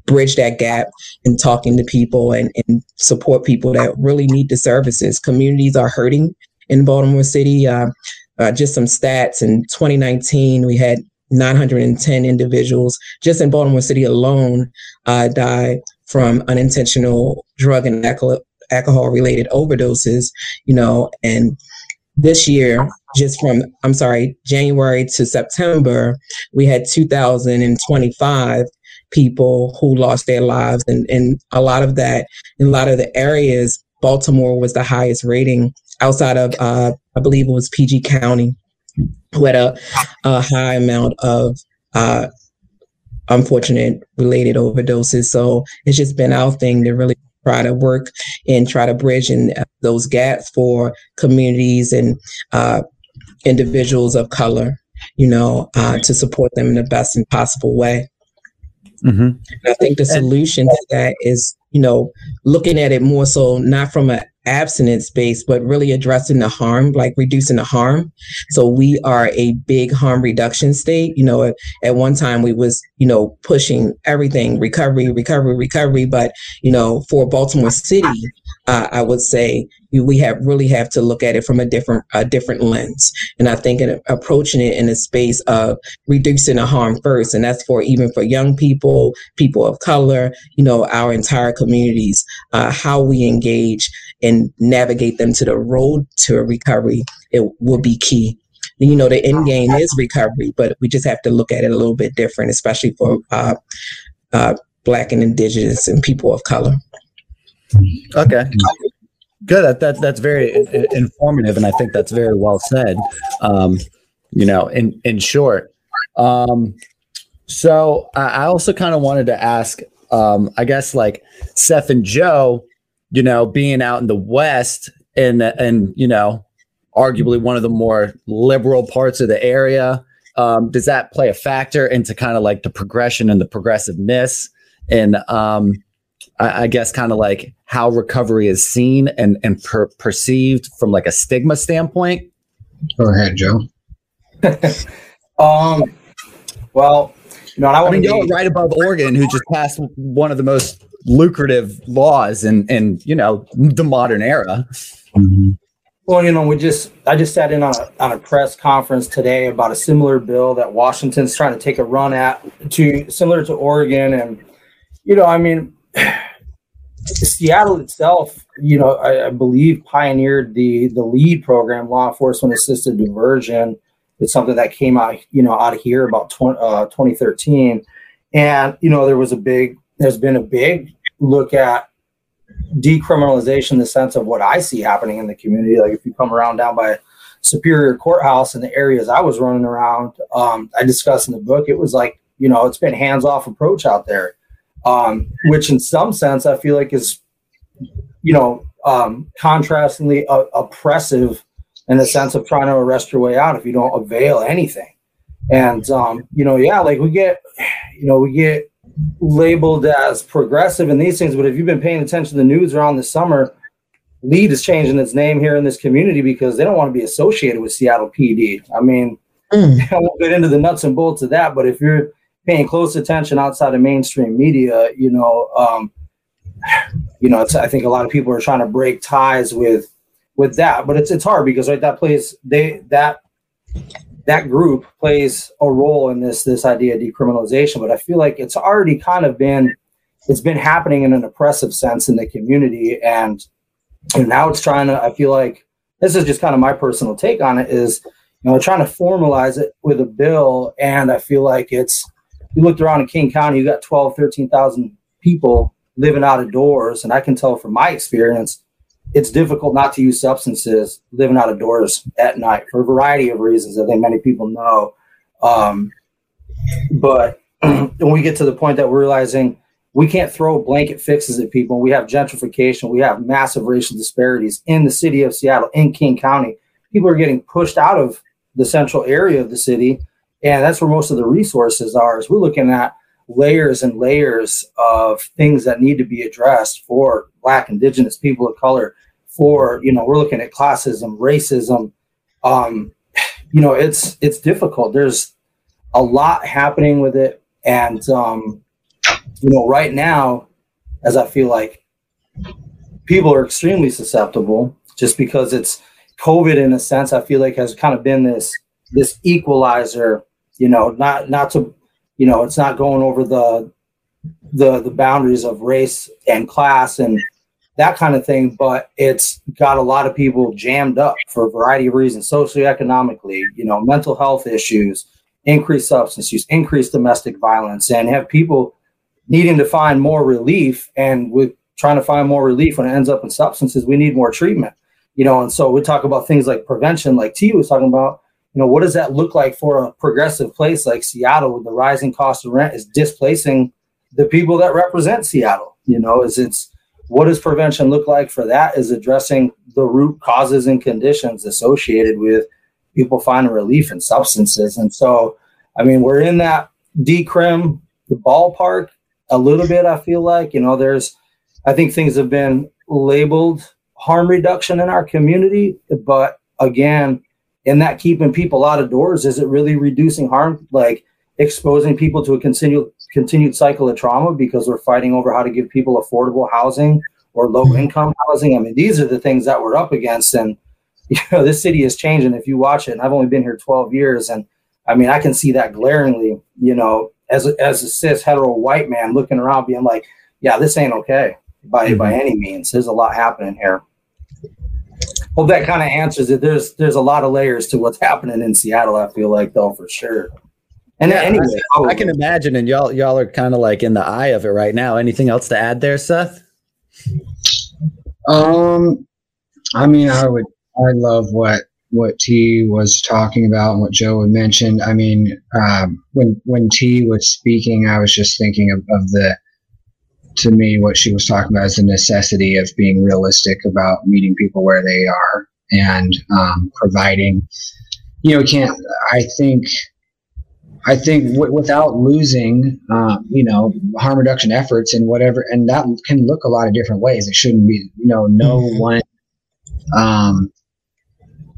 bridge that gap in talking to people and, and support people that really need the services. Communities are hurting in Baltimore City. Uh, uh, just some stats in 2019, we had 910 individuals just in Baltimore City alone uh, die from unintentional drug and alcohol related overdoses, you know, and this year, just from, I'm sorry, January to September, we had 2,025 people who lost their lives. And, and a lot of that, in a lot of the areas, Baltimore was the highest rating outside of, uh, I believe it was PG County, who had a, a high amount of uh, unfortunate related overdoses. So it's just been our thing to really try to work and try to bridge in uh, those gaps for communities and uh, individuals of color, you know, uh, to support them in the best and possible way. Mm-hmm. I think the solution to that is, you know, looking at it more so not from an abstinence base, but really addressing the harm, like reducing the harm. So we are a big harm reduction state. You know, at, at one time we was, you know, pushing everything recovery, recovery, recovery. But, you know, for Baltimore City, uh, I would say we have really have to look at it from a different a different lens. And I think in approaching it in a space of reducing the harm first, and that's for even for young people, people of color, you know, our entire communities, uh, how we engage and navigate them to the road to recovery, it will be key. You know, the end game is recovery, but we just have to look at it a little bit different, especially for uh, uh, Black and Indigenous and people of color. Okay. Good. That, that that's very informative, and I think that's very well said. Um, you know, in in short. Um, so I also kind of wanted to ask, um, I guess, like Seth and Joe, you know, being out in the West and and you know, arguably one of the more liberal parts of the area. Um, does that play a factor into kind of like the progression and the progressiveness and um, I, I guess kind of like how recovery is seen and and per- perceived from like a stigma standpoint? Go ahead, Joe. um, well, you know, I, I mean, y'all be- right above Oregon, who just passed one of the most lucrative laws in in you know the modern era. Mm-hmm. Well, you know, we just I just sat in on a on a press conference today about a similar bill that Washington's trying to take a run at to similar to Oregon, and you know, I mean, Seattle itself, you know, I, I, believe pioneered the the LEAD program, law enforcement assisted diversion. It's something that came out, you know, out of here about 20, uh, 2013, and you know, there was a big, there's been a big look at decriminalization in the sense of what I see happening in the community. Like if you come around down by Superior Courthouse in the areas I was running around, um, I discussed in the book, it was like, you know, it's been hands off approach out there um, which in some sense I feel like is, you know, um, contrastingly uh, oppressive in the sense of trying to arrest your way out if you don't avail anything. And um, you know, yeah, like we get, you know, we get labeled as progressive in these things, but if you've been paying attention to the news around the summer, LEAD is changing its name here in this community because they don't want to be associated with Seattle PD. I mean, mm. I won't get into the nuts and bolts of that, but if you're paying close attention outside of mainstream media, you know, um, you know, I think a lot of people are trying to break ties with with that, but it's it's hard because right that plays they that that group plays a role in this this idea of decriminalization. But I feel like it's already kind of been it's been happening in an oppressive sense in the community, and and now it's trying to. I feel like this is just kind of my personal take on it. Is you know trying to formalize it with a bill, and I feel like it's you looked around in King County, you got 12, 13,000 people living out of doors. And I can tell from my experience, it's difficult not to use substances living out of doors at night for a variety of reasons. I think many people know. Um, but when we get to the point that we're realizing we can't throw blanket fixes at people, we have gentrification, we have massive racial disparities in the city of Seattle, in King County. People are getting pushed out of the central area of the city and that's where most of the resources are. Is we're looking at layers and layers of things that need to be addressed for Black, Indigenous people of color, for you know we're looking at classism, racism. Um, you know, it's it's difficult. There's a lot happening with it, and um, you know, right now, as I feel like people are extremely susceptible, just because it's COVID in a sense. I feel like has kind of been this this equalizer. You know, not not to you know, it's not going over the the the boundaries of race and class and that kind of thing, but it's got a lot of people jammed up for a variety of reasons, socioeconomically, you know, mental health issues, increased substance use, increased domestic violence, and have people needing to find more relief. And with trying to find more relief when it ends up in substances, we need more treatment, you know. And so we talk about things like prevention, like T was talking about. You know, what does that look like for a progressive place like Seattle, with the rising cost of rent is displacing the people that represent Seattle? You know, is it's what does prevention look like for that is addressing the root causes and conditions associated with people finding relief in substances and so i mean we're in that decrim the ballpark a little bit i feel like you know there's i think things have been labeled harm reduction in our community but again in that keeping people out of doors is it really reducing harm like exposing people to a continued continued cycle of trauma because we're fighting over how to give people affordable housing or low mm-hmm. income housing. I mean, these are the things that we're up against. And, you know, this city is changing. If you watch it, and I've only been here 12 years, and I mean, I can see that glaringly, you know, as a, as a cis hetero white man looking around being like, yeah, this ain't okay by, mm-hmm. by any means. There's a lot happening here. Hope that kind of answers it. There's there's a lot of layers to what's happening in Seattle. I feel like though for sure. And yeah, anyway, I, I can imagine, and y'all y'all are kind of like in the eye of it right now. Anything else to add there, Seth? Um, I mean, I would, I love what what T was talking about and what Joe had mentioned. I mean, um, when when T was speaking, I was just thinking of, of the, to me, what she was talking about is the necessity of being realistic about meeting people where they are and um, providing. You know, can't. I think I think w- without losing, uh, you know, harm reduction efforts and whatever, and that can look a lot of different ways. It shouldn't be, you know, no mm-hmm. one, um,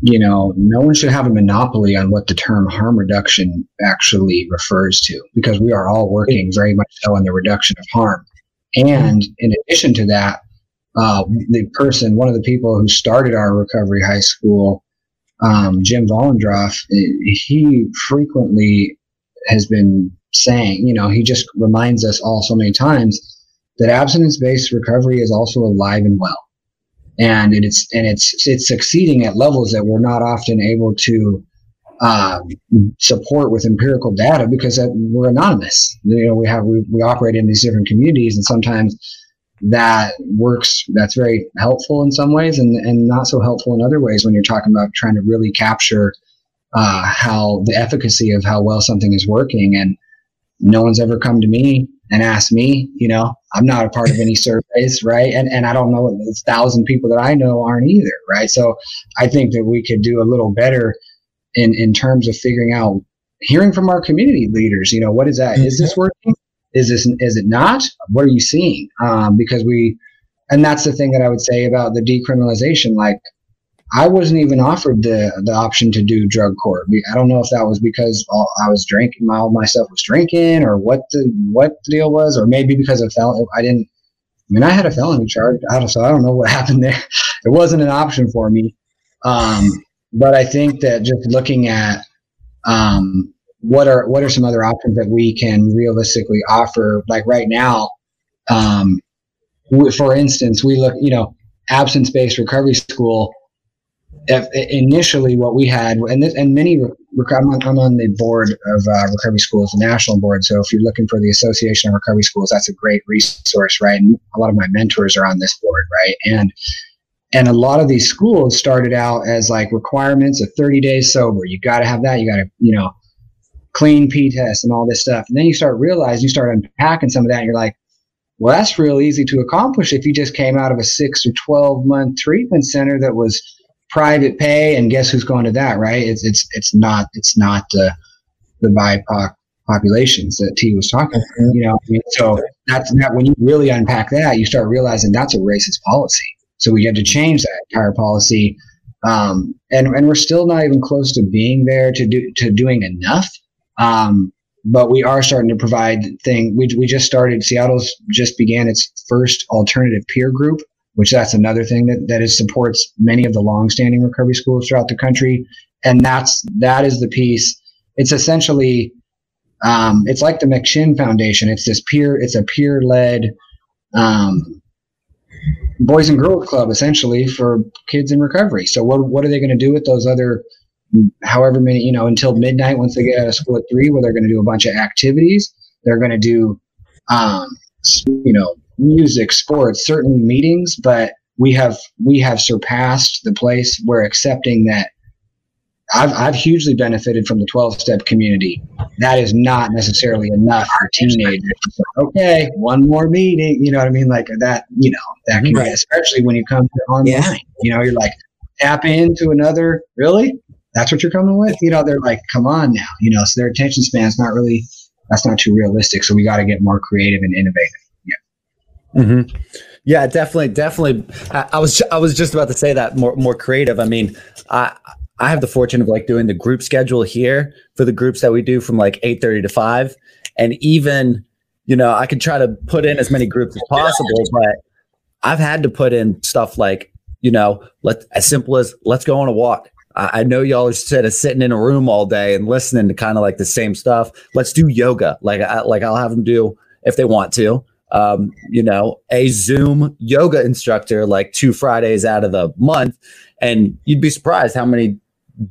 you know, no one should have a monopoly on what the term harm reduction actually refers to, because we are all working very much so on the reduction of harm. And in addition to that, uh, the person, one of the people who started our recovery high school, um, Jim Vollendroff, he frequently has been saying. You know, he just reminds us all so many times that abstinence-based recovery is also alive and well, and it's and it's it's succeeding at levels that we're not often able to um, support with empirical data because we're anonymous. You know, we have we, we operate in these different communities, and sometimes that works. That's very helpful in some ways, and and not so helpful in other ways when you're talking about trying to really capture uh, how the efficacy of how well something is working. And no one's ever come to me and asked me, you know, I'm not a part of any surveys, right? And and I don't know the thousand people that I know aren't either, right? So I think that we could do a little better in in terms of figuring out hearing from our community leaders, you know, what is that? Is this mm-hmm. working? Is this is it not? What are you seeing? Um, because we and that's the thing that I would say about the decriminalization. Like I wasn't even offered the the option to do drug court. I don't know if that was because I was drinking, all myself was drinking, or what the what the deal was, or maybe because of fel- I didn't. I mean, I had a felony charge, so I don't know what happened there. It wasn't an option for me. Um, but I think that just looking at um, what are what are some other options that we can realistically offer, like right now. Um, for instance, we look, you know, absence based recovery school if, initially what we had, and this, and many, I'm on, I'm on the board of uh, recovery schools, the national board. So if you're looking for the Association of Recovery Schools, that's a great resource, right? And a lot of my mentors are on this board, right? And and a lot of these schools started out as like requirements of 30 days sober. You got to have that. You got to, you know, clean P test and all this stuff. And then you start realizing, you start unpacking some of that, and you're like, well, that's real easy to accomplish if you just came out of a six or 12 month treatment center that was private pay, and guess who's going to that, right? It's it's it's not it's not the the BIPOC populations that T was talking. About, you know, so that's that when you really unpack that, you start realizing that's a racist policy. So we had to change that entire policy. Um, and, and we're still not even close to being there to do, to doing enough. Um, but we are starting to provide thing. We, we just started, Seattle's just began its first alternative peer group, which that's another thing that, that is supports many of the longstanding recovery schools throughout the country. And that's, that is the piece. It's essentially, um, it's like the McShin Foundation. It's this peer, it's a peer led, um, boys and girls club essentially for kids in recovery. So what, what are they going to do with those other however many, you know, until midnight once they get out of school at three, where they're going to do a bunch of activities. They're going to do, um, you know, music, sports, certainly meetings, but we have we have surpassed the place where accepting that I've I've hugely benefited from the 12 step community. That is not necessarily enough for teenagers. Okay, one more meeting, you know what I mean? Like that, you know, that can right. especially when you come to online. Yeah. You know, you're like tap into another really? that's what you're coming with you know they're like come on now you know so their attention span's not really that's not too realistic so we got to get more creative and innovative yeah mm-hmm. yeah definitely definitely I, I, was i was just about to say that more more creative i mean i i have the fortune of like doing the group schedule here for the groups that we do from like 8 30 to 5 and even you know i could try to put in as many groups as possible but i've had to put in stuff like you know let as simple as let's go on a walk I know y'all are of sitting in a room all day and listening to kind of like the same stuff. Let's do yoga. Like, I, like I'll have them do if they want to. Um, you know, a Zoom yoga instructor like two Fridays out of the month, and you'd be surprised how many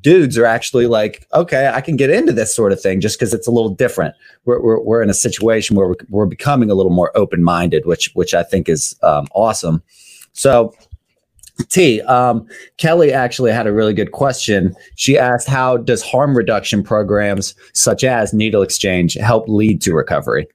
dudes are actually like, okay, I can get into this sort of thing just because it's a little different. We're, we're, we're in a situation where we're, we're becoming a little more open minded, which which I think is um, awesome. So T. Um, Kelly actually had a really good question. She asked, "How does harm reduction programs such as needle exchange help lead to recovery?"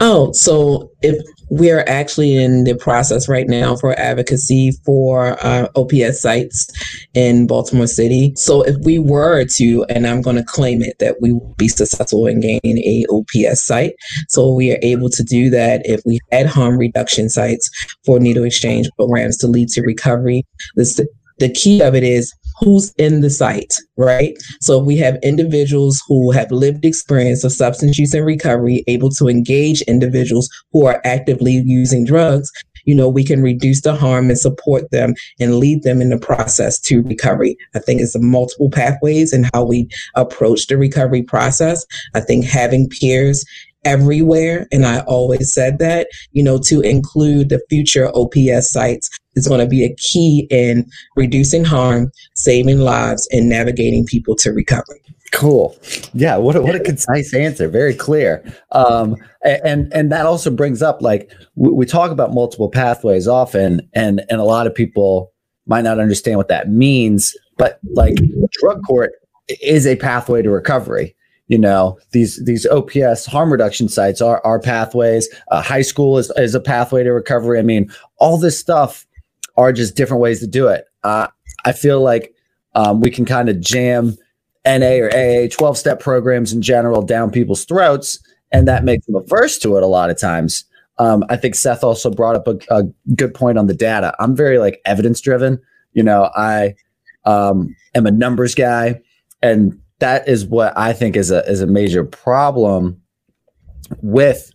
Oh, so if we are actually in the process right now for advocacy for uh, OPS sites in Baltimore City. So if we were to, and I'm going to claim it, that we will be successful in gaining a OPS site. So we are able to do that if we had harm reduction sites for needle exchange programs to lead to recovery. This, the key of it is who's in the site, right? So we have individuals who have lived experience of substance use and recovery, able to engage individuals who are actively using drugs. You know, we can reduce the harm and support them and lead them in the process to recovery. I think it's multiple pathways and how we approach the recovery process. I think having peers everywhere. And I always said that, you know, to include the future OPS sites is going to be a key in reducing harm, saving lives, and navigating people to recovery. Cool. Yeah. What a, what a concise answer. Very clear. Um, and and that also brings up like we, we talk about multiple pathways often, and and a lot of people might not understand what that means. But like drug court is a pathway to recovery you know these these ops harm reduction sites are are pathways uh, high school is, is a pathway to recovery i mean all this stuff are just different ways to do it. Uh, i feel like um, we can kind of jam na or aa 12 step programs in general down people's throats and that makes them averse to it a lot of times. Um, i think seth also brought up a, a, good point on the data. I'm very like evidence driven you know i um, am a numbers guy and that is what I think is a is a major problem with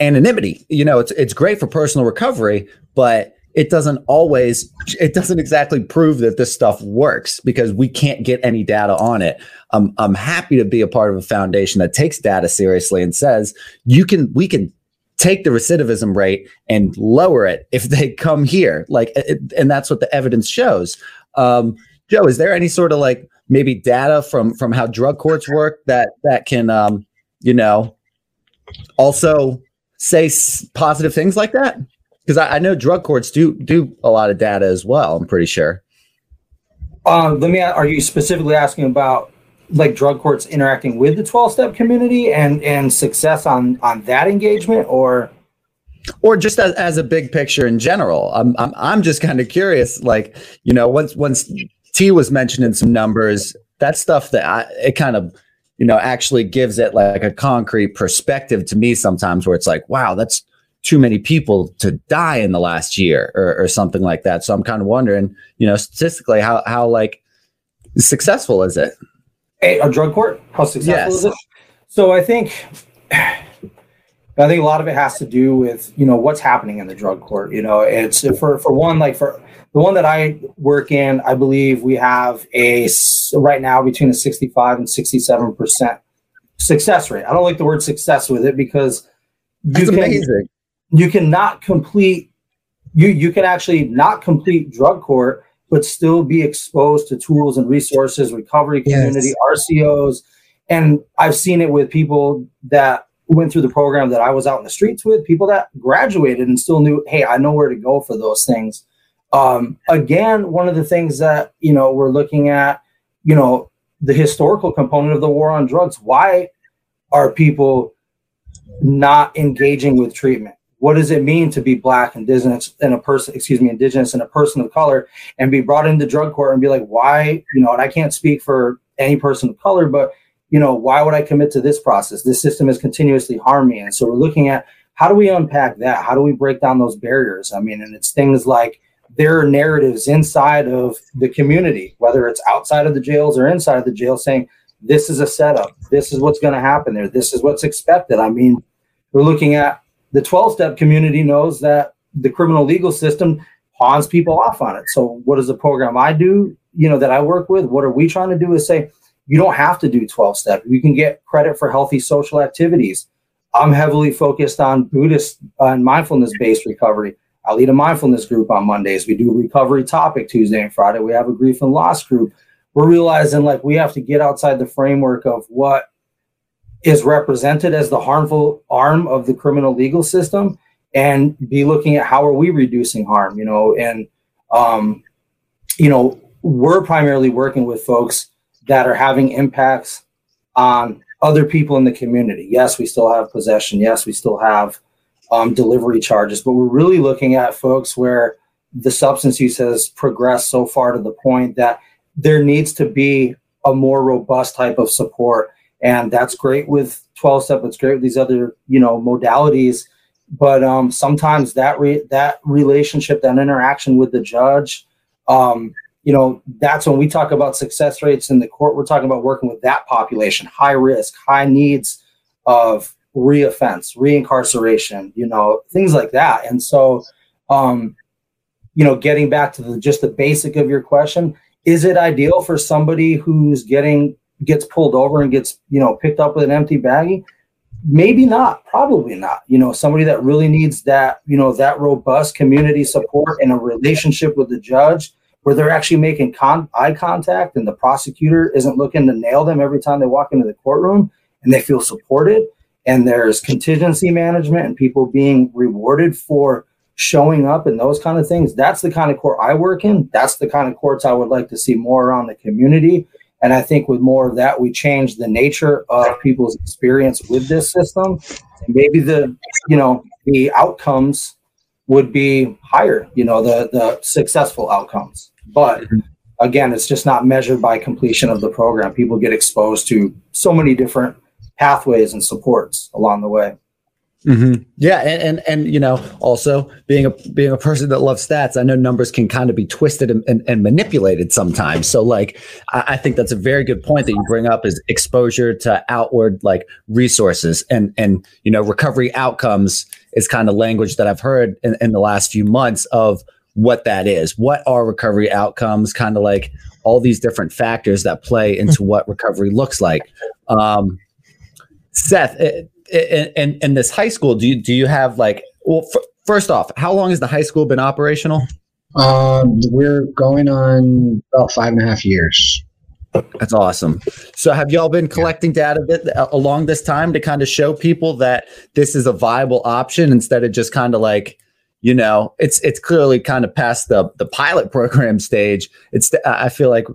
anonymity. You know, it's it's great for personal recovery, but it doesn't always it doesn't exactly prove that this stuff works because we can't get any data on it. I'm I'm happy to be a part of a foundation that takes data seriously and says you can we can take the recidivism rate and lower it if they come here. Like and that's what the evidence shows. Um, Joe, is there any sort of like maybe data from from how drug courts work that that can um, you know also say s- positive things like that? Because I, I, know drug courts do do a lot of data as well. I'm pretty sure. Um, let me. Are you specifically asking about like drug courts interacting with the 12 step community and and success on on that engagement, or? or just as, as a big picture in general i'm i'm, I'm just kind of curious like you know once once T was mentioning some numbers. That stuff that I, it kind of, you know, actually gives it like a concrete perspective to me sometimes where it's like, wow, that's, too many people to die in the last year or, or something like that. So I'm kind of wondering, you know, statistically, how how like successful is it? A, a drug court? How successful yes. is it? So I think I think a lot of it has to do with you know what's happening in the drug court. You know, it's for for one like for the one that I work in, I believe we have a right now between a 65 and 67 percent success rate. I don't like the word success with it because you That's can amazing. You cannot complete you you can actually not complete drug court but still be exposed to tools and resources, recovery community, yes. RCOs. And I've seen it with people that went through the program that I was out in the streets with, people that graduated and still knew, hey, I know where to go for those things. Um, again, one of the things that, you know, we're looking at, you know, the historical component of the war on drugs. Why are people not engaging with treatment? What does it mean to be black, indigenous, and a person, excuse me, indigenous and a person of color, and be brought into drug court and be like, why, you know, and I can't speak for any person of color, but you know, why would I commit to this process? This system is continuously harming. And so we're looking at how do we unpack that? How do we break down those barriers? I mean, and it's things like there are narratives inside of the community, whether it's outside of the jails or inside of the jail, saying this is a setup, this is what's going to happen there, this is what's expected. I mean, we're looking at the 12 step community knows that the criminal legal system pawns people off on it. So, what does the program I do, you know, that I work with, what are we trying to do is say, you don't have to do 12 step. You can get credit for healthy social activities. I'm heavily focused on Buddhist uh, and mindfulness based recovery. I lead a mindfulness group on Mondays. We do recovery topic Tuesday and Friday. We have a grief and loss group. We're realizing like we have to get outside the framework of what is represented as the harmful arm of the criminal legal system and be looking at how are we reducing harm, you know, and um, you know, we're primarily working with folks that are having impacts on other people in the community. Yes, we still have possession. Yes, we still have um, delivery charges, but we're really looking at folks where the substance use has progressed so far to the point that there needs to be a more robust type of support. And that's great with 12 step. It's great with these other, you know, modalities. But um, sometimes that re- that relationship, that interaction with the judge, um, you know, that's when we talk about success rates in the court. We're talking about working with that population, high risk, high needs of reoffense, reincarceration, you know, things like that. And so, um, you know, getting back to the just the basic of your question, is it ideal for somebody who's getting gets pulled over and gets you know picked up with an empty baggie? Maybe not, probably not. You know, somebody that really needs that you know that robust community support and a relationship with the judge where they're actually making con- eye contact and the prosecutor isn't looking to nail them every time they walk into the courtroom and they feel supported and there's contingency management and people being rewarded for showing up and those kind of things that's the kind of court i work in that's the kind of courts i would like to see more around the community and i think with more of that we change the nature of people's experience with this system and maybe the you know the outcomes would be higher you know the the successful outcomes but again, it's just not measured by completion of the program. People get exposed to so many different pathways and supports along the way. Mm-hmm. Yeah, and, and and you know, also being a being a person that loves stats, I know numbers can kind of be twisted and, and, and manipulated sometimes. So, like, I, I, think that's a very good point that you bring up is exposure to outward like resources and and you know, recovery outcomes is kind of language that I've heard in, in the last few months of what that is. What are recovery outcomes? Kind of like all these different factors that play into what recovery looks like. Um, Seth, in, in this high school, do you do you have like well? F- first off, how long has the high school been operational? Um, we're going on about five and a half years. That's awesome. So, have y'all been collecting data uh, along this time to kind of show people that this is a viable option instead of just kind of like you know it's it's clearly kind of past the the pilot program stage it's i feel like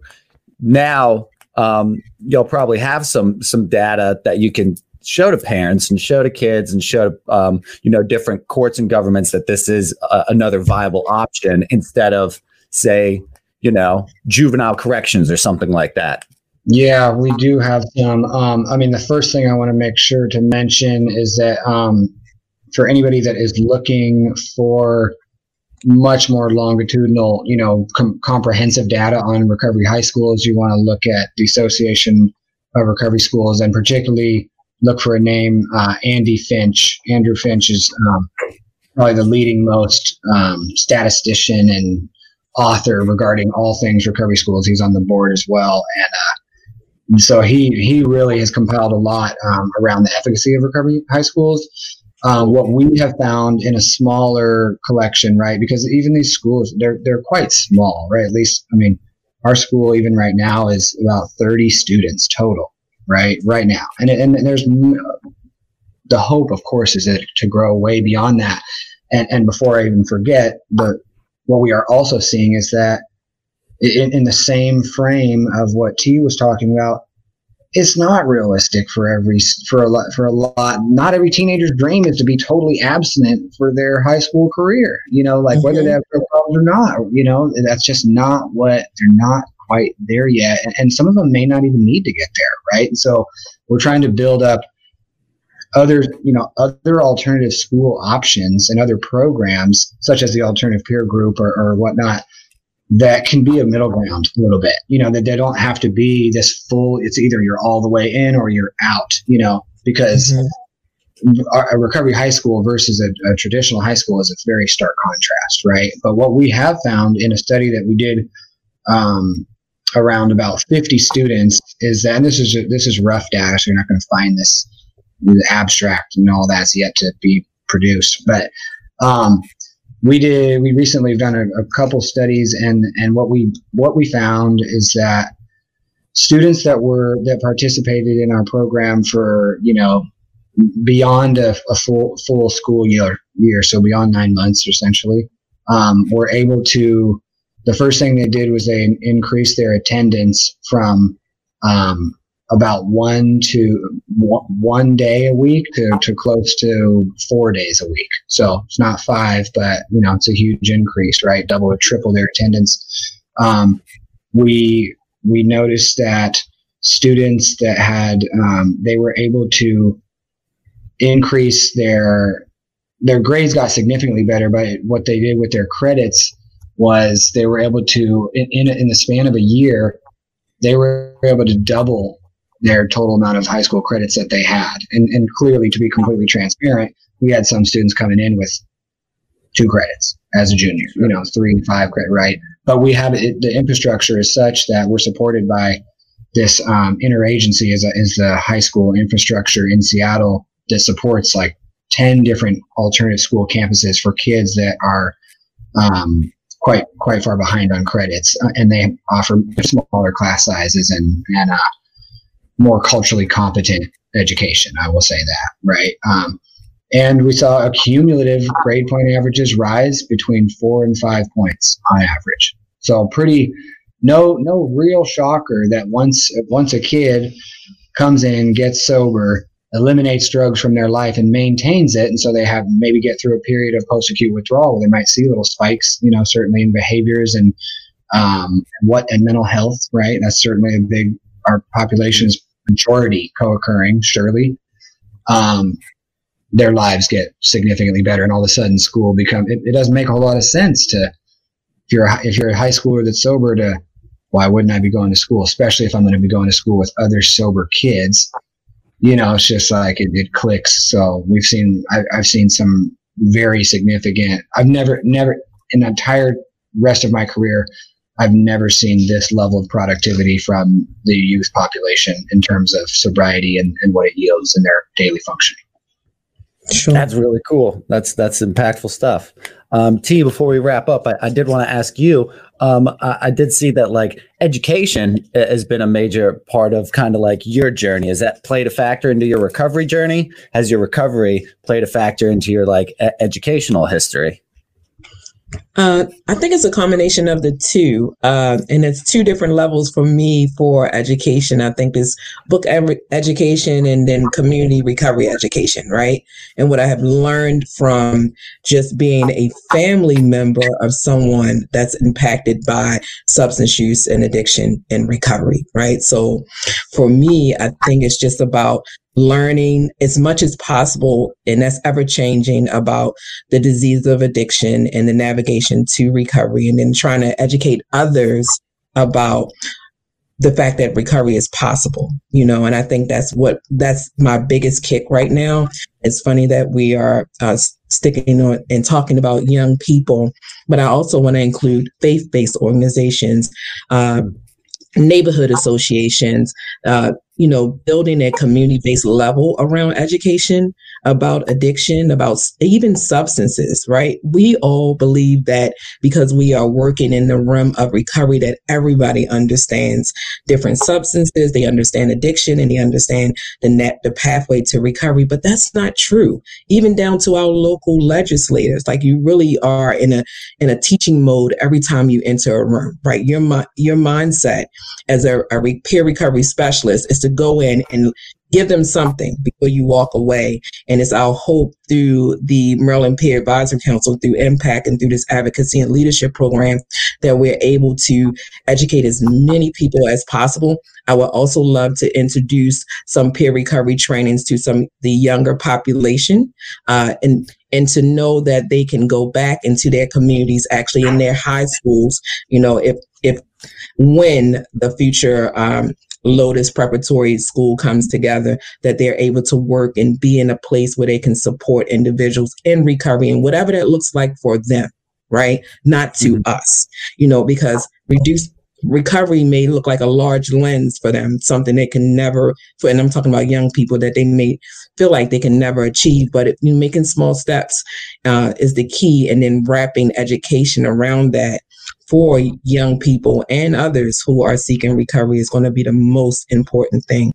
now um, you'll probably have some some data that you can show to parents and show to kids and show to um, you know different courts and governments that this is another viable option instead of say you know juvenile corrections or something like that. Yeah we do have some um, i mean the first thing i want to make sure to mention is that um, for anybody that is looking for much more longitudinal, you know, com- comprehensive data on recovery high schools, you want to look at the Association of Recovery Schools and particularly look for a name, uh, Andy Finch. Andrew Finch is um, probably the leading most um, statistician and author regarding all things recovery schools. He's on the board as well, and uh, so he he really has compiled a lot um, around the efficacy of recovery high schools. Uh, what we have found in a smaller collection, right? Because even these schools, they're they're quite small, right? At least, I mean, our school even right now is about 30 students total, right? Right now, and and there's the hope, of course, is that to grow way beyond that. And and before I even forget, the what we are also seeing is that in, in the same frame of what T was talking about, it's not realistic for every for a lot for a lot. Not every teenager's dream is to be totally abstinent for their high school career. You know, like mm-hmm. whether they have problems or not. You know, that's just not what they're not quite there yet, and, and some of them may not even need to get there, right? And so we're trying to build up other you know other alternative school options and other programs such as the alternative peer group or, or whatnot that can be a middle ground a little bit you know that they don't have to be this full it's either you're all the way in or you're out you know because mm-hmm. a recovery high school versus a, a, traditional high school is a very stark contrast right but what we have found in a study that we did um, around about 50 students is that and this is this is rough data so you're not going to find this abstract and all that's yet to be produced. But um, we did we recently have done a, a, couple studies and and what we what we found is that students that were that participated in our program for you know beyond a, a full full school year year so beyond nine months essentially um, were able to the first thing they did was they increased their attendance from um, about one to one day a week to, to close to four days a week. So it's not five, but you know it's a huge increase, right? Double or triple their attendance. Um, we we noticed that students that had um, they were able to increase their their grades got significantly better, but what they did with their credits was they were able to in in, in the span of a year they were able to double their total amount of high school credits that they had. And, and clearly, to be completely transparent, we had some students coming in with two credits as a junior, you know, three and five credit, right? But we have it, the infrastructure is such that we're supported by this um, interagency is, a, is the high school infrastructure in Seattle that supports like 10 different alternative school campuses for kids that are um, quite quite far behind on credits, uh, and they offer smaller class sizes and and uh, more culturally competent education. I will say that, right? Um, and we saw a cumulative grade point averages rise between four and five points on average. So pretty, no, no real shocker that once once a kid comes in, gets sober, eliminates drugs from their life, and maintains it, and so they have maybe get through a period of post acute withdrawal. Where they might see little spikes, you know, certainly in behaviors and um, what and mental health, right? That's certainly a big. Our population is majority co-occurring, surely, um, their lives get significantly better, and all of a sudden, school become. It, it doesn't make a whole lot of sense to if you're a, if you're a high schooler that's sober to why wouldn't I be going to school, especially if I'm going to be going to school with other sober kids. You know, it's just like it, it clicks. So we've seen I, I've seen some very significant. I've never never in the entire rest of my career I've never seen this level of productivity from the youth population in terms of sobriety and, and what it yields in their daily functioning. Sure. That's really cool. That's that's impactful stuff. Um, T, before we wrap up, I, I did want to ask you. Um, I, I, did see that like education has been a major part of kind of like your journey. Has that played a factor into your recovery journey? Has your recovery played a factor into your like e- educational history? Uh, I think it's a combination of the two, uh, and it's two different levels for me for education. I think it's book education and then community recovery education, right? And what I have learned from just being a family member of someone that's impacted by substance use and addiction and recovery, right? So for me, I think it's just about learning as much as possible, and that's ever changing about the disease of addiction and the navigation to recovery, and then trying to educate others about the fact that recovery is possible, you know, and I think that's what that's my biggest kick right now. It's funny that we are uh, sticking on and talking about young people, but I also want to include faith based organizations. Uh, neighborhood associations, uh, you know, building a community based level around education about addiction, about even substances, right? We all believe that because we are working in the realm of recovery, that everybody understands different substances, they understand addiction, and they understand the net, the pathway to recovery. But that's not true. Even down to our local legislators, like you really are in a in a teaching mode every time you enter a room, right? Your your mindset as a, a peer recovery specialist is to go in and give them something before you walk away. And it's our hope through the Maryland Peer Advisory Council, through Impact, and through this advocacy and leadership program that we're able to educate as many people as possible. I would also love to introduce some peer recovery trainings to some the younger population, uh, and and to know that they can go back into their communities, actually in their high schools. You know, if if when the future um, Lotus Preparatory School comes together, that they're able to work and be in a place where they can support individuals in recovery and whatever that looks like for them, right? Not to mm-hmm. us, you know, because reduced recovery may look like a large lens for them, something they can never, for, and I'm talking about young people that they may feel like they can never achieve, but it, you know, making small steps uh, is the key. And then wrapping education around that for young people and others who are seeking recovery is going to be the most important thing.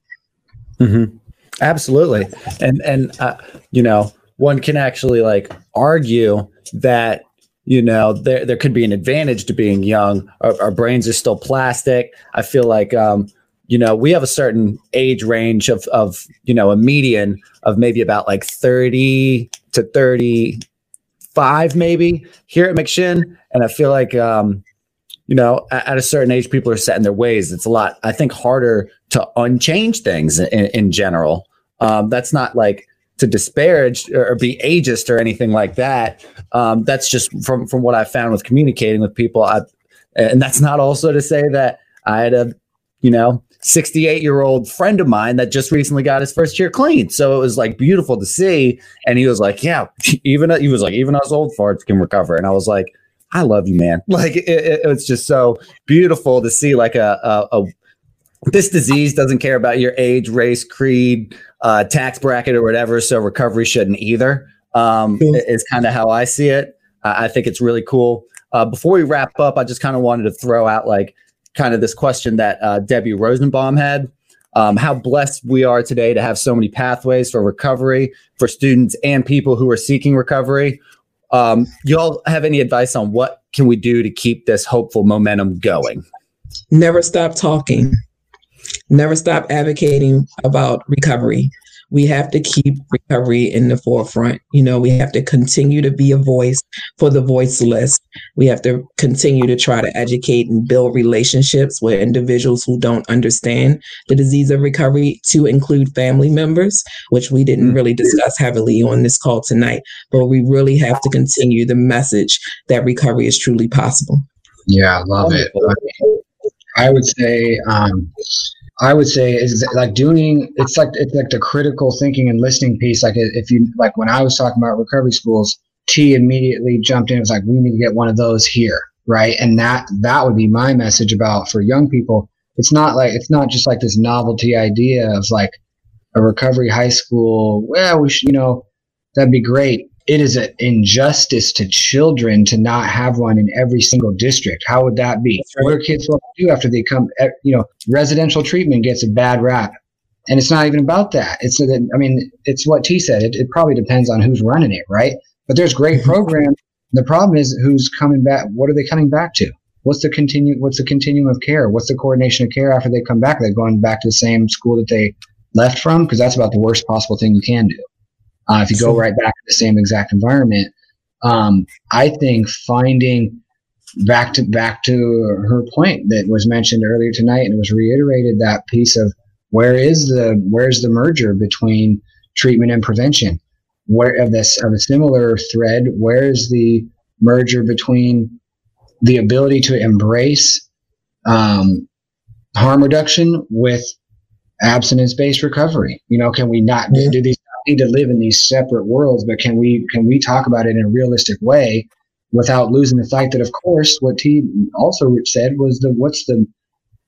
Mm-hmm. Absolutely, and and uh, you know one can actually like argue that you know there there could be an advantage to being young. Our, our brains are still plastic. I feel like um, you know we have a certain age range of of you know a median of maybe about like thirty to thirty five maybe here at McShin and I feel like, um, you know, at, at, a certain age, people are set in their ways. It's a lot, I think, harder to unchange things in, in general. Um, that's not like to disparage or, or, be ageist or anything like that. Um, that's just from from what I found with communicating with people. I, and that's not also to say that I had a, you know, 68 year old friend of mine that just recently got his first year clean. So it was like beautiful to see. And he was like, yeah, even he was like, even us old farts can recover. And I was like, I love you, man. Like it, it, it's just so beautiful to see like a, a, a, this disease doesn't care about your age, race, creed, uh, tax bracket, or whatever. So recovery shouldn't either. Um, Is kind of how I see it. Uh, I think it's really cool. Uh, before we wrap up, I just kind of wanted to throw out like kind of this question that uh, Debbie Rosenbaum had. Um, how blessed we are today to have so many pathways for recovery for students and people who are seeking recovery. Um, y'all have any advice on what can we do to keep this hopeful momentum going? Never stop talking. Never stop advocating about recovery we have to keep recovery in the forefront. You know, we have to continue to be a voice for the voiceless. We have to continue to try to educate and build relationships with individuals who don't understand the disease of recovery, to include family members, which we didn't mm. really discuss heavily on this call tonight. But we really have to continue the message that recovery is truly possible. Yeah, I love it. I would say, um, I would say is like doing it's like it's like the critical thinking and listening piece. Like if you like when I was talking about recovery schools, T immediately jumped in. It was like we need to get one of those here, right? And that that would be my message about for young people. It's not like it's not just like this novelty idea of like a recovery high school. Well, we should, you know, that'd be great it is an injustice to children to not have one in every single district. How would that be? Right. What are kids supposed to do after they come? Eh, you know, residential treatment gets a bad rap, and it's not even about that. It's that I mean, it's what T said. It, it probably depends on who's running it, right? But there's great mm-hmm. programs. The problem is who's coming back. What are they coming back to? What's the continue? What's the continuum of care? What's the coordination of care after they come back? They're going back to the same school that they left from? Because that's about the worst possible thing you can do. Uh, if you go right back to the same exact environment, um, I think finding back to back to her point that was mentioned earlier tonight and it was reiterated that piece of Where is the where's the merger between treatment and prevention? Where of this of a similar thread, where's the merger between the ability to embrace um, harm reduction with abstinence-based recovery? You know, can we not do, do these need to live in these separate worlds, but can we can we talk about it in a realistic way without losing the fact that, of course, what T also said was the what's the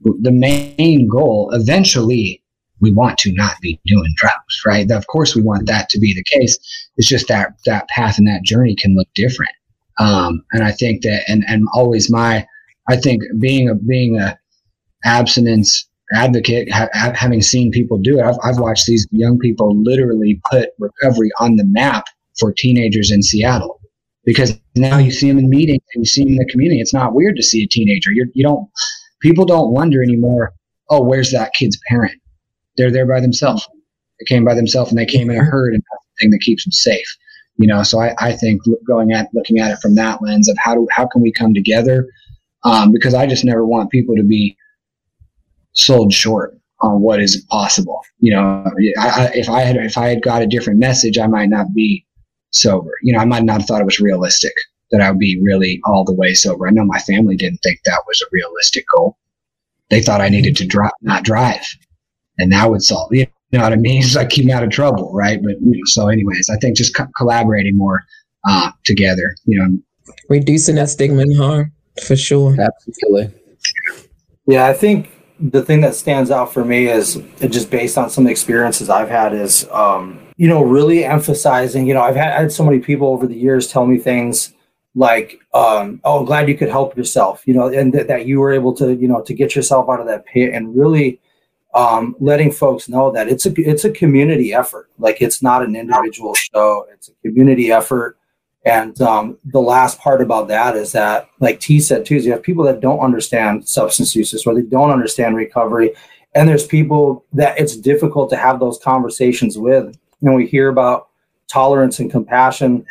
the main goal? Eventually we want to not be doing drugs right? Of course we want that to be the case. It's just that that path and that journey can look different. Um, and i think that and and always my i think being a being a abstinence advocate ha- having seen people do it I've, I've watched these young people literally put recovery on the map for teenagers in seattle. Because now you see them in meetings and you see them in the community. It's not weird to see a teenager. You're, you don't people don't wonder anymore oh where's that kid's parent? They're there by themselves. They came by themselves and they came in a herd and that's the thing that keeps them safe you know? So I, I think going at looking at it from that lens of how do how can we come together? Um, because i just never want people to be sold short on what is possible you know I, I, if i had if i had got a different message i might not be sober you know i might not have thought it was realistic that I would be really all the way sober. I know my family didn't think that was a realistic goal. They thought I needed to drive, not drive, and that would solve. You know what I mean? It's like keep me out of trouble, right? But you know, so, anyways, I think just co- collaborating more uh, together, you know, reducing that stigma and harm for sure. Absolutely. Yeah, I think the thing that stands out for me is just based on some experiences I've had is, um, you know, really emphasizing. You know, I've had, I had so many people over the years tell me things like um, oh glad you could help yourself you know and th- that you were able to you know to get yourself out of that pit and really um, letting folks know that it's a it's a community effort like it's not an individual show it's a community effort and um, the last part about that is that like t said too is you have people that don't understand substance uses or they don't understand recovery and there's people that it's difficult to have those conversations with and we hear about tolerance and compassion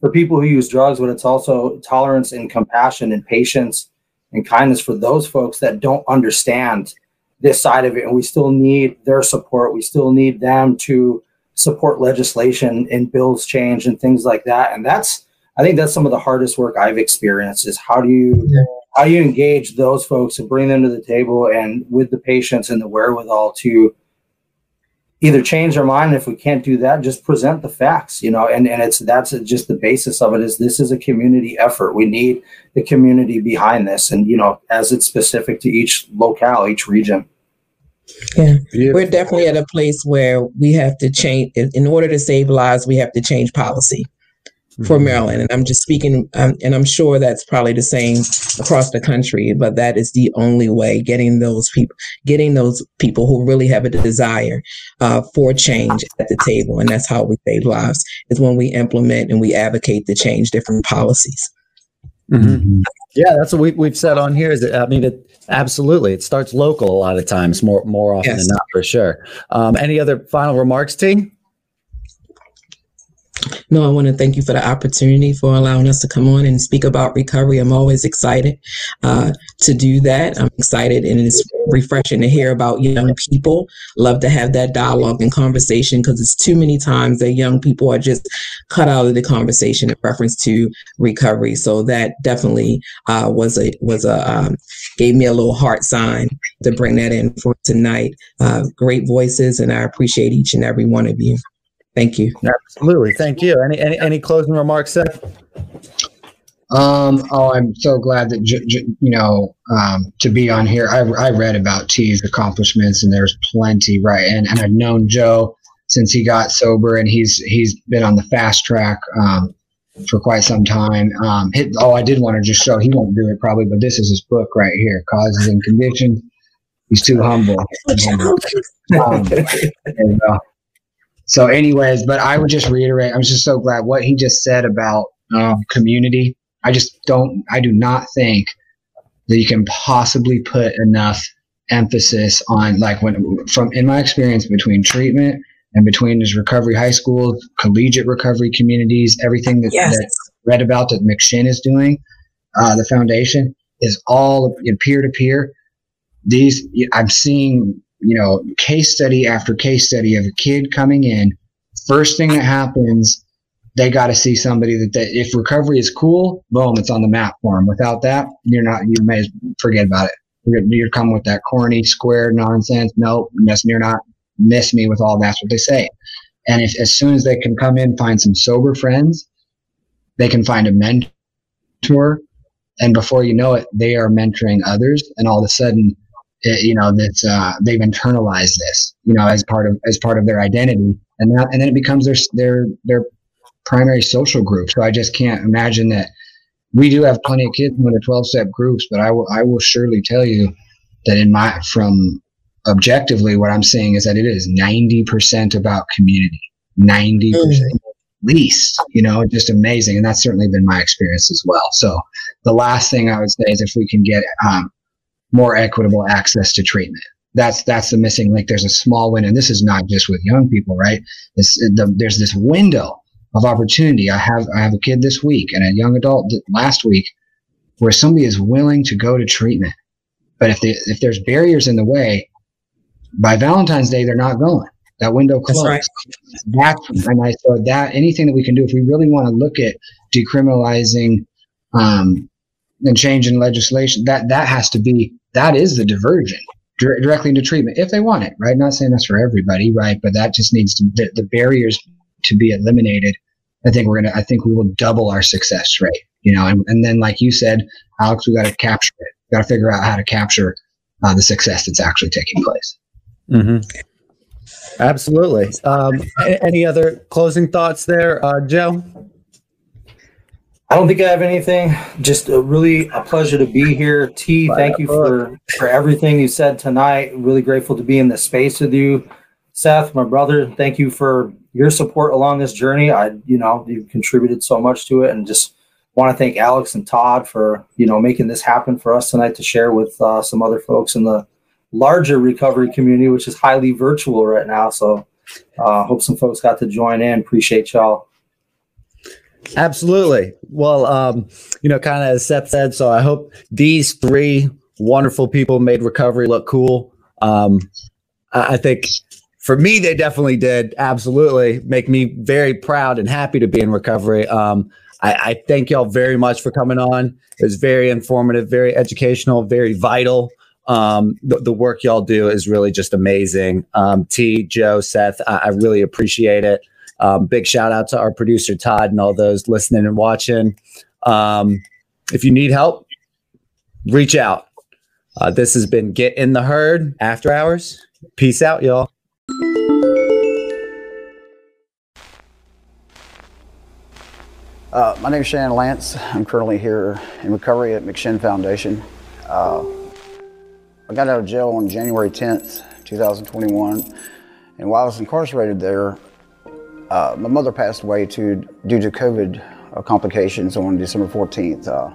for people who use drugs, but it's also tolerance and compassion and patience and kindness for those folks that don't understand this side of it. And we still need their support. We still need them to support legislation and bills change and things like that. And that's, I think that's some of the hardest work I've experienced is how do you, how do you engage those folks and bring them to the table and with the patience and the wherewithal to either change their mind. If we can't do that just present the facts you know and and it's that's just the basis of it is this is a community effort. We need the community behind this and you know as it's specific to each locale each region yeah we're definitely at a place where we have to change in order to save lives we have to change policy for mm-hmm. Maryland. And I'm just speaking, um, and I'm sure that's probably the same across the country, but that is the only way getting those people, getting those people who really have a desire uh, for change at the table. And that's how we save lives is when we implement and we advocate to change different policies. Mm-hmm. Yeah, that's what we, we've said on here. Is that, I mean, it absolutely it starts local a lot of times, more more often yes. than not, for sure. Um, any other final remarks, team? No, I want to thank you for the opportunity for allowing us to come on and speak about recovery. I'm always excited uh, to do that. I'm excited and it's refreshing to hear about young people. Love to have that dialogue and conversation because it's too many times that young people are just cut out of the conversation in reference to recovery. So that definitely uh, was a was a um, gave me a little heart sign to bring that in for tonight. Uh, great voices, and I appreciate each and every one of you. Thank you. Absolutely. Thank you. Any any, any closing remarks, Seth? Um, oh, I'm so glad that j- j- you know um, to be on here. I, I read about T's accomplishments, and there's plenty, right? And and I've known Joe since he got sober, and he's he's been on the fast track um, for quite some time. Um, hit, oh, I did want to just show he won't do it probably, but this is his book right here, Causes and Conditions. He's too humble. um, there you go. So, anyways, but I would just reiterate, I'm just so glad what he just said about um, community. I just don't, I do not think that you can possibly put enough emphasis on, like, when from in my experience between treatment and between his recovery high schools, collegiate recovery communities, everything that, yes. that read about that McShin is doing, uh, the foundation is all peer to peer. These I'm seeing you know, case study after case study of a kid coming in. First thing that happens, they got to see somebody that, they, if recovery is cool, boom, it's on the map for them. Without that, you're not, you may forget about it. You're, you're coming with that corny, square nonsense. Nope, you're not miss me with all that's what they say. And if as soon as they can come in, find some sober friends, they can find a mentor, and before you know it, they are mentoring others, and all of a sudden, it, you know that's uh, they've internalized this, you know, as part of as part of their identity, and that and then it becomes their their their primary social group. So I just can't imagine that. We do have plenty of kids in the twelve step groups, but I will I will surely tell you that in my from objectively, what I'm saying is that it is 90% about community, 90% mm. least, you know, just amazing. And that's certainly been my experience as well. So the last thing I would say is if we can get um, more equitable access to treatment. That's that's the missing link. There's a small window, and this is not just with young people, right? The, there's this window of opportunity. I have I have a kid this week and a young adult last week where somebody is willing to go to treatment, but if they, if there's barriers in the way, by Valentine's Day, they're not going. That window closed. That's, right. That's and I thought that anything that we can do if we really want to look at decriminalizing um, and changing legislation, that that has to be that is the diversion dir- directly into treatment if they want it. Right? Not saying that's for everybody, right? But that just needs to the, the barriers to be eliminated. I think we're gonna. I think we will double our success rate. You know, and, and then like you said, Alex, we got to capture it. Got to figure out how to capture uh, the success that's actually taking place. Mm-hmm. Absolutely. Um, any other closing thoughts there, uh, Joe? I don't think I have anything. Just a really a pleasure to be here. T, thank you for for everything you said tonight. Really grateful to be in this space with you. Seth, my brother, thank you for your support along this journey. I, you know, you've contributed so much to it, and just want to thank Alex and Todd for you know making this happen for us tonight to share with uh, some other folks in the larger recovery community, which is highly virtual right now. So, uh, hope some folks got to join in. Appreciate y'all. Absolutely. Well, um, you know, kind of as Seth said, so I hope these three wonderful people made recovery look cool. Um, I think for me, they definitely did. Absolutely make me very proud and happy to be in recovery. Um, I, I thank y'all very much for coming on. It was very informative, very educational, very vital um, the, the, work y'all do is really just amazing. Um, T, Joe, Seth, I, I really appreciate it. Um, big shout out to our producer Todd and all those listening and watching. Um, if you need help, reach out. Uh, this has been Get in the Herd After Hours. Peace out, y'all. Uh, my name is Shannon Lance. I'm currently here in recovery at McShin Foundation. Uh, I got out of jail on January 10th, 2021, and while I was incarcerated there, uh, my mother passed away to, due to COVID uh, complications on December 14th. Uh,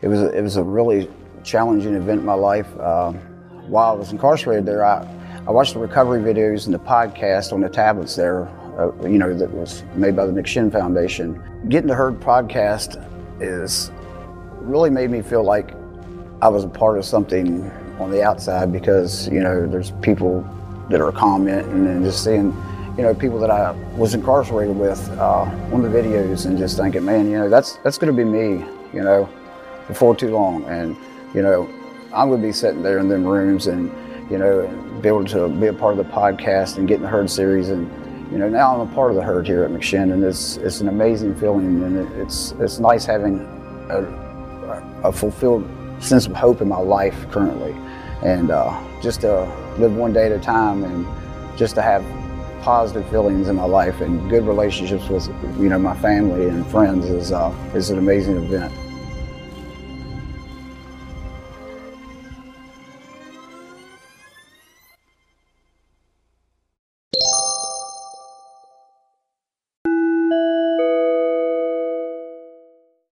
it, was a, it was a really challenging event in my life. Uh, while I was incarcerated there, I, I watched the recovery videos and the podcast on the tablets there, uh, you know, that was made by the McShin Foundation. Get in the Herd podcast is really made me feel like I was a part of something on the outside because you know there's people that are commenting and just seeing you know people that I was incarcerated with uh, on the videos and just thinking, man, you know that's that's going to be me, you know, before too long, and you know I'm going to be sitting there in them rooms and you know be able to be a part of the podcast and get in the herd series. And you know now I'm a part of the herd here at McShin and it's it's an amazing feeling and it, it's it's nice having a, a fulfilled sense of hope in my life currently. And uh, just to live one day at a time and just to have positive feelings in my life and good relationships with you know my family and friends is uh, is an amazing event.